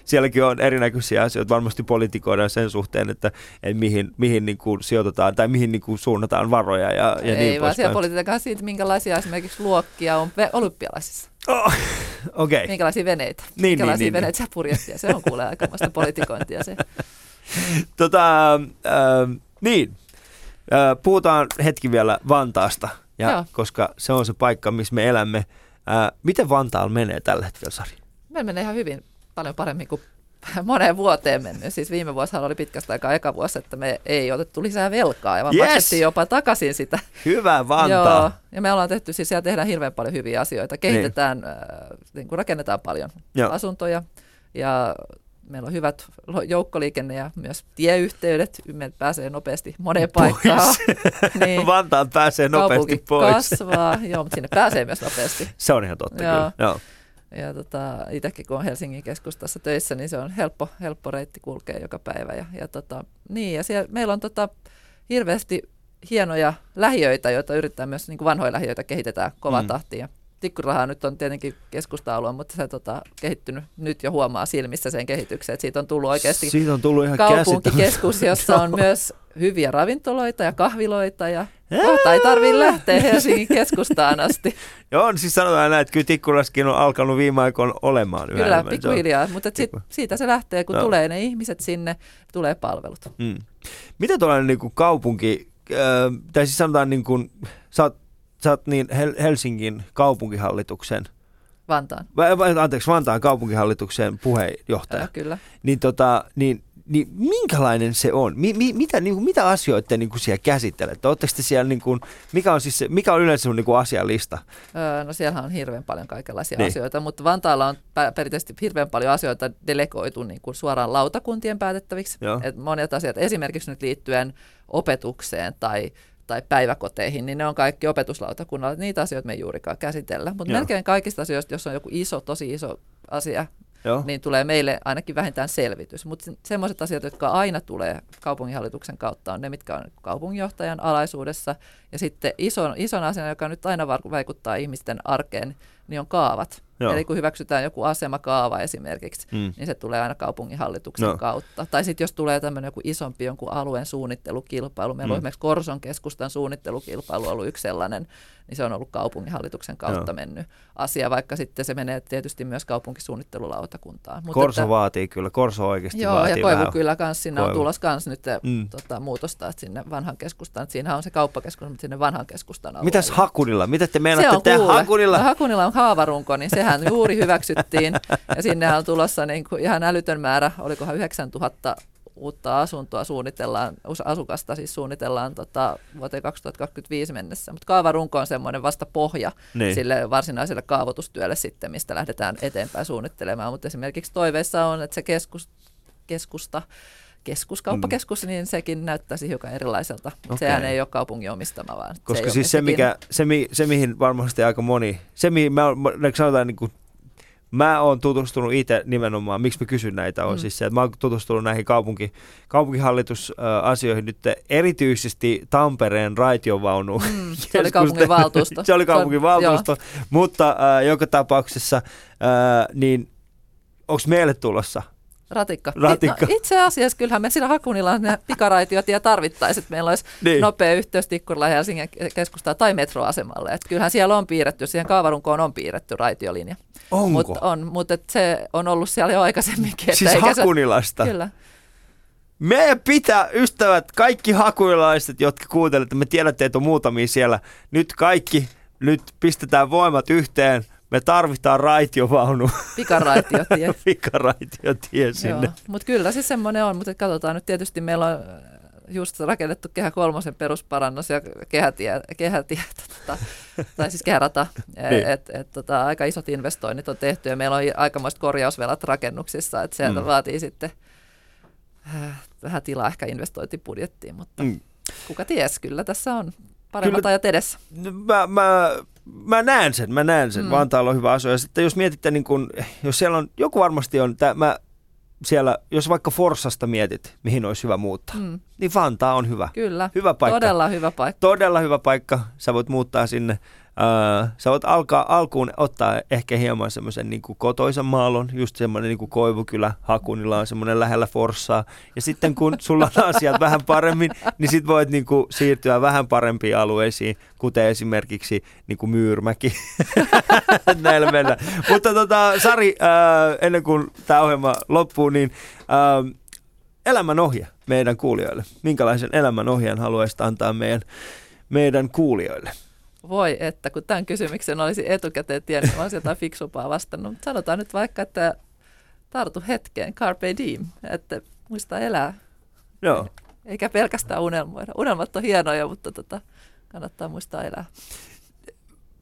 sielläkin on erinäköisiä asioita, varmasti politikoidaan sen suhteen, että, että mihin, mihin niin kuin sijoitetaan tai mihin niin kuin suunnataan varoja ja, ja Ei niin vaan siellä siitä, minkälaisia esimerkiksi luokkia on olympialaisissa. Oh, Okei, okay. Minkälaisia veneitä. niin, minkälaisia niin, veneitä sä purjehtia. Se on kuule aikamoista politikointia se. tota, äh, niin. Äh, puhutaan hetki vielä Vantaasta, ja, Joo. koska se on se paikka, missä me elämme. Äh, miten Vantaalla menee tällä hetkellä, Sari? Meillä menee ihan hyvin, paljon paremmin kuin moneen vuoteen mennyt. Siis viime vuosihan oli pitkästä aikaa eka vuosi, että me ei otettu lisää velkaa, ja vaan Yes! maksettiin jopa takaisin sitä. Hyvä Vantaa. Joo, ja me ollaan tehty, siis siellä tehdään hirveän paljon hyviä asioita. Kehitetään, niin. äh, niin kuin rakennetaan paljon Joo. Asuntoja ja meillä on hyvät joukkoliikenne ja myös tieyhteydet. Me pääsee nopeasti moneen paikkaan. Niin. Vantaan pääsee nopeasti pois. kasvaa, joo, mutta sinne pääsee myös nopeasti. Se on ihan totta Joo. kyllä. Joo. Ja tota, itsekin kun on Helsingin keskustassa töissä, niin se on helppo, helppo reitti kulkea joka päivä. Ja, ja, tota, niin, ja siellä, meillä on tota, hirveästi hienoja lähiöitä, joita yritetään myös niin kuin vanhoja lähiöitä kehitetään kovaa Mm. tahtia. Tikkurilaha nyt on tietenkin keskusta-alue, mutta se tota, kehittynyt nyt jo huomaa silmissä sen kehityksen, että siitä on tullut oikeasti Siitä on tullut ihan kaupunkikeskus, jossa on myös hyviä ravintoloita ja kahviloita ja kohta ei tarvitse lähteä Helsingin keskustaan asti. Joo, siis sanotaan näin, että kyllä Tikkulaskin on alkanut viime aikoina olemaan yhä Kyllä, pikkuhiljaa, mutta sit, siitä se lähtee, kun Joo. tulee ne ihmiset sinne, tulee palvelut. Mm. Mitä tuollainen niin kuin kaupunki, äh, tai siis sanotaan niin kuin, sä oot, sä oot niin Hel- Helsingin kaupunkihallituksen, Vantaan. vai, anteeksi, Vantaan kaupunkihallituksen puheenjohtaja, Ää, kyllä. niin, tota, niin, niin minkälainen se on? Mi, mi, mitä, niin kuin, mitä asioita te niin kuin siellä käsittelette? Oletteko te siellä, niin kuin, mikä, on siis se, mikä on yleensä sun niin kuin asialista? Öö, no siellähän on hirveän paljon kaikenlaisia Niin. asioita, mutta Vantaalla on perinteisesti hirveän paljon asioita delegoitu niin kuin suoraan lautakuntien päätettäviksi. Joo. Et monet asiat, esimerkiksi nyt liittyen opetukseen tai tai päiväkoteihin, niin ne on kaikki opetuslautakunnalla. Niitä asioita me ei juurikaan käsitellä. Mutta melkein kaikista asioista, jos on joku iso, tosi iso asia, Joo. niin tulee meille ainakin vähintään selvitys. Mutta semmoiset asiat, jotka aina tulee kaupunginhallituksen kautta, on ne, mitkä on kaupunginjohtajan alaisuudessa. Ja sitten ison, ison asian, joka nyt aina vaikuttaa ihmisten arkeen, niin on kaavat. Joo. Eli kun hyväksytään joku asemakaava esimerkiksi, Mm. niin se tulee aina kaupunginhallituksen No. kautta. Tai sitten jos tulee tämmöinen joku isompi jonkun alueen suunnittelukilpailu, meillä Mm. on esimerkiksi Korson keskustan suunnittelukilpailu ollut yksi sellainen, niin se on ollut kaupunginhallituksen kautta Joo. mennyt asia, vaikka sitten se menee tietysti myös kaupunkisuunnittelulautakuntaan. Mutta Korso että- vaatii kyllä, Korso oikeasti Joo, vaatii ja Koivu vähän. kyllä kans, sinne Koivu. on tulossa kans nyt Mm. tota, muutosta sinne vanhan keskustaan. Siinähän on se kauppakeskus, mutta sinne vanhan keskustan alueelle. Mitäs Hakunilla? Mitä te meinaatte tehdä. Hakunilla? No, Hakunilla on haavarunko, niin sehän juuri hyväksyttiin. Ja sinne on tulossa niin kuin ihan älytön määrä, olikohan 9000 uutta asuntoa suunnitellaan, asukasta siis suunnitellaan tota, vuoteen 2025 mennessä. Mutta kaavarunko on semmoinen vasta pohja Niin. sille varsinaiselle kaavoitustyölle sitten, mistä lähdetään eteenpäin suunnittelemaan. Mutta esimerkiksi toiveissa on, että se keskus, keskusta, keskuskauppakeskus, mm. niin sekin näyttäisi hiukan erilaiselta. Okay. Sehän ei ole kaupungin omistama, vaan Koska se siis se, mikä, se, mi, se, mihin varmasti aika moni, se mihin mä, oon- mä sanotaan niin kuin, mä oon tutustunut itse nimenomaan, miksi mä kysyn näitä, on mm. Siis se, että mä oon tutustunut näihin kaupunki, kaupunkihallisuusasioihin nyt erityisesti Tampereen raitiovaunu. Mm, se oli kaupunginvaltuusto. se oli kaupunginvaltuusto, Joo. mutta äh, joka tapauksessa, äh, niin onko meille tulossa? Ratikka. Ratikka. No, itse asiassa kyllähän me sillä Hakunilla on ne pikaraitiotie tarvittaisiin, että meillä olisi Niin. nopea yhteys Tikkurilla Helsingin keskustaan tai metroasemalle. Että kyllähän siellä on piirretty, siihen kaavarunkoon on piirretty raitiolinja. Onko? Mutta on, mutta se on ollut siellä jo aikaisemminkin. että siis eikä se- Hakunilasta? Kyllä. Meidän pitää, ystävät, kaikki hakuilaiset, jotka kuuntelette, me tiedätte, että on muutamia siellä. Nyt kaikki, nyt pistetään voimat yhteen. Me tarvitaan raitiovaunu, Pikaraitiotie. pikaraitiotie sinne. Mutta kyllä se semmoinen on, mutta katsotaan nyt tietysti meillä on äh, just rakennettu Kehä kolmosen perusparannus ja kehätie, kehätie tota, tai siis kehärata. Niin. et, et, tota, aika isot investoinnit on tehty ja meillä on aikamoiset korjausvelat rakennuksissa, että sieltä Mm. vaatii sitten äh, vähän tilaa ehkä investointibudjettiin, mutta Mm. kuka ties, kyllä tässä on paremmat Kyllä- ajat edessä. Mä, mä, mä näen sen, mä näen sen. Mm. Vantaalla on hyvä asia. Ja sitten jos mietitte, niin kun, jos siellä on, joku varmasti on, tää, mä siellä, jos vaikka Forsasta mietit, mihin olisi hyvä muuttaa. Mm, niin Vantaa on hyvä. kyllä, Hyvä paikka. todella hyvä paikka. todella hyvä paikka. Sä voit muuttaa sinne. Öö, sä voit alkaa alkuun ottaa ehkä hieman semmoisen niin kotoisen maalon, just semmoinen niin Koivukylä, Hakunilla on semmoinen lähellä Forssaa. Ja sitten kun sulla on asiat vähän paremmin, niin sit voit niin kuin siirtyä vähän parempiin alueisiin, kuten esimerkiksi niin kuin Myyrmäki. Näillä mennään. Mutta tota, Sari, öö, ennen kuin tämä ohjelma loppuu, niin öö, elämän ohje meidän kuulijoille. Minkälaisen elämän ohjeen haluaisit antaa meidän, meidän kuulijoille? Voi, että kun tämän kysymyksen olisi etukäteen tiennyt, niin mä olisin jotain fiksumpaa vastannut. Mutta sanotaan nyt vaikka, että tartu hetkeen, carpe diem, että muista elää, Joo. eikä pelkästään unelmoida. Unelmat on hienoja, mutta tota, kannattaa muistaa elää.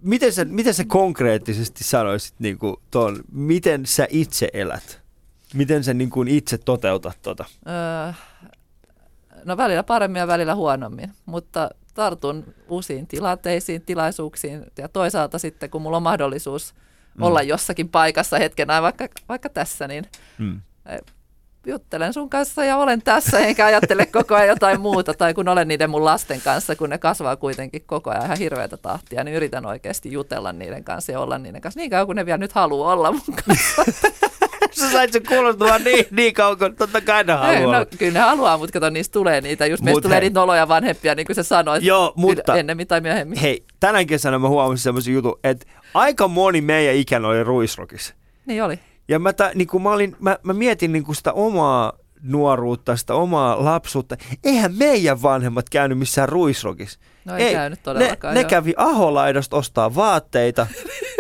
Miten sä, miten sä konkreettisesti sanoisit niin kuin ton, miten sä itse elät? miten sä niin kuin itse toteutat tota? Öö, no välillä paremmin ja välillä huonommin, mutta tartun uusiin tilanteisiin, tilaisuuksiin ja toisaalta sitten kun mulla on mahdollisuus mm. olla jossakin paikassa hetken vaikka, vaikka tässä, niin mm. juttelen sun kanssa ja olen tässä, enkä ajattele koko ajan jotain muuta, tai kun olen niiden mun lasten kanssa, kun ne kasvaa kuitenkin koko ajan ihan hirveätä tahtia, niin yritän oikeasti jutella niiden kanssa ja olla niiden kanssa niin kauan kuin ne vielä nyt haluaa olla mun kanssa. Sä sait sen kuulostamaan niin, niin kauan, kun totta kai ne haluaa. No, kyllä ne haluaa, mutta kato, niistä tulee niitä. Just meistä tulee niitä noloja vanhempia, niin kuin sä sanoit, Joo, mutta, ennemmin tai myöhemmin. Hei, tänä kesänä mä huomasin semmoisen jutun, että aika moni meidän ikän oli ruisrokissa. Niin oli. Ja mä, ta, niin kuin mä, olin, mä, mä mietin niin kuin sitä omaa nuoruutta, sitä omaa lapsuutta. Eihän meidän vanhemmat käynyt missään ruisrokissa. No ei, ei käynyt todellakaan. Ne, ne kävi Aholaidasta ostaa vaatteita,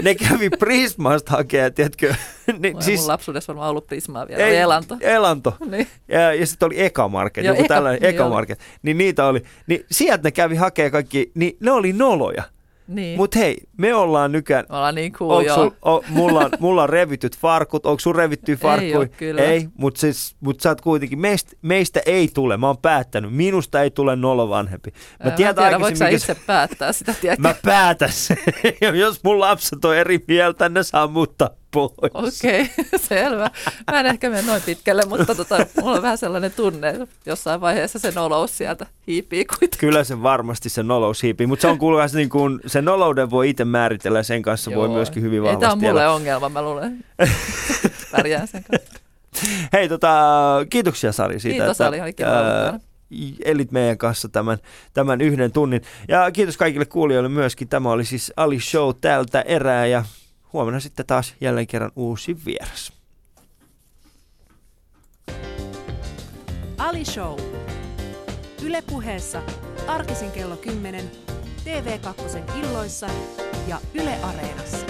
ne kävi Prismasta hakea, tiedätkö? niin, siis, mun lapsuudessa varmaan ollut Prismaa vielä, ei, Elanto. Elanto. niin. Ja, ja sitten oli Eka Market, joku eka, tällainen niin Eka Market. Niin niitä oli. Niin sieltä ne kävi hakea kaikki, niin ne oli noloja. Niin. Mutta hei, me ollaan nykyään... Me ollaan niin cool, joo. Sul, o, mulla, on, mulla on revityt farkut, onko sun revittyä farkkuja? Ei. Ei, mutta siis, mut sä oot kuitenkin, meistä, meistä ei tule, mä oon päättänyt, minusta ei tule nolo vanhempi. Mä, mä tiedän, tiedä, voiko sä itse päättää sitä, tiedätkö? Mä päätän sen. Jos mun lapset on eri mieltä, ne saa muuttaa pois. Okei, okay, selvä. Mä en ehkä mene noin pitkälle, mutta tota, mulla on vähän sellainen tunne, että jossain vaiheessa se nolous sieltä hiipii kuitenkin. Kyllä se varmasti se nolous hiipii, mutta se on kuulkaa niin kuin, se nolouden voi itse määritellä ja sen kanssa Joo. voi myöskin hyvin vahvasti. Ei tämä on mulle elä. ongelma, mä luulen. Pärjään sen kanssa. Hei, tota, kiitoksia Sari siitä, Kiitos, että, Sari, oli kiva elit meidän kanssa tämän, tämän yhden tunnin. Ja kiitos kaikille kuulijoille myöskin. Tämä oli siis Ali Show tältä erää ja huomenna sitten taas jälleen kerran uusi vieras. Ali Show. Yle puheessa arkisin kello 10, TV2 illoissa ja Yle Areenassa.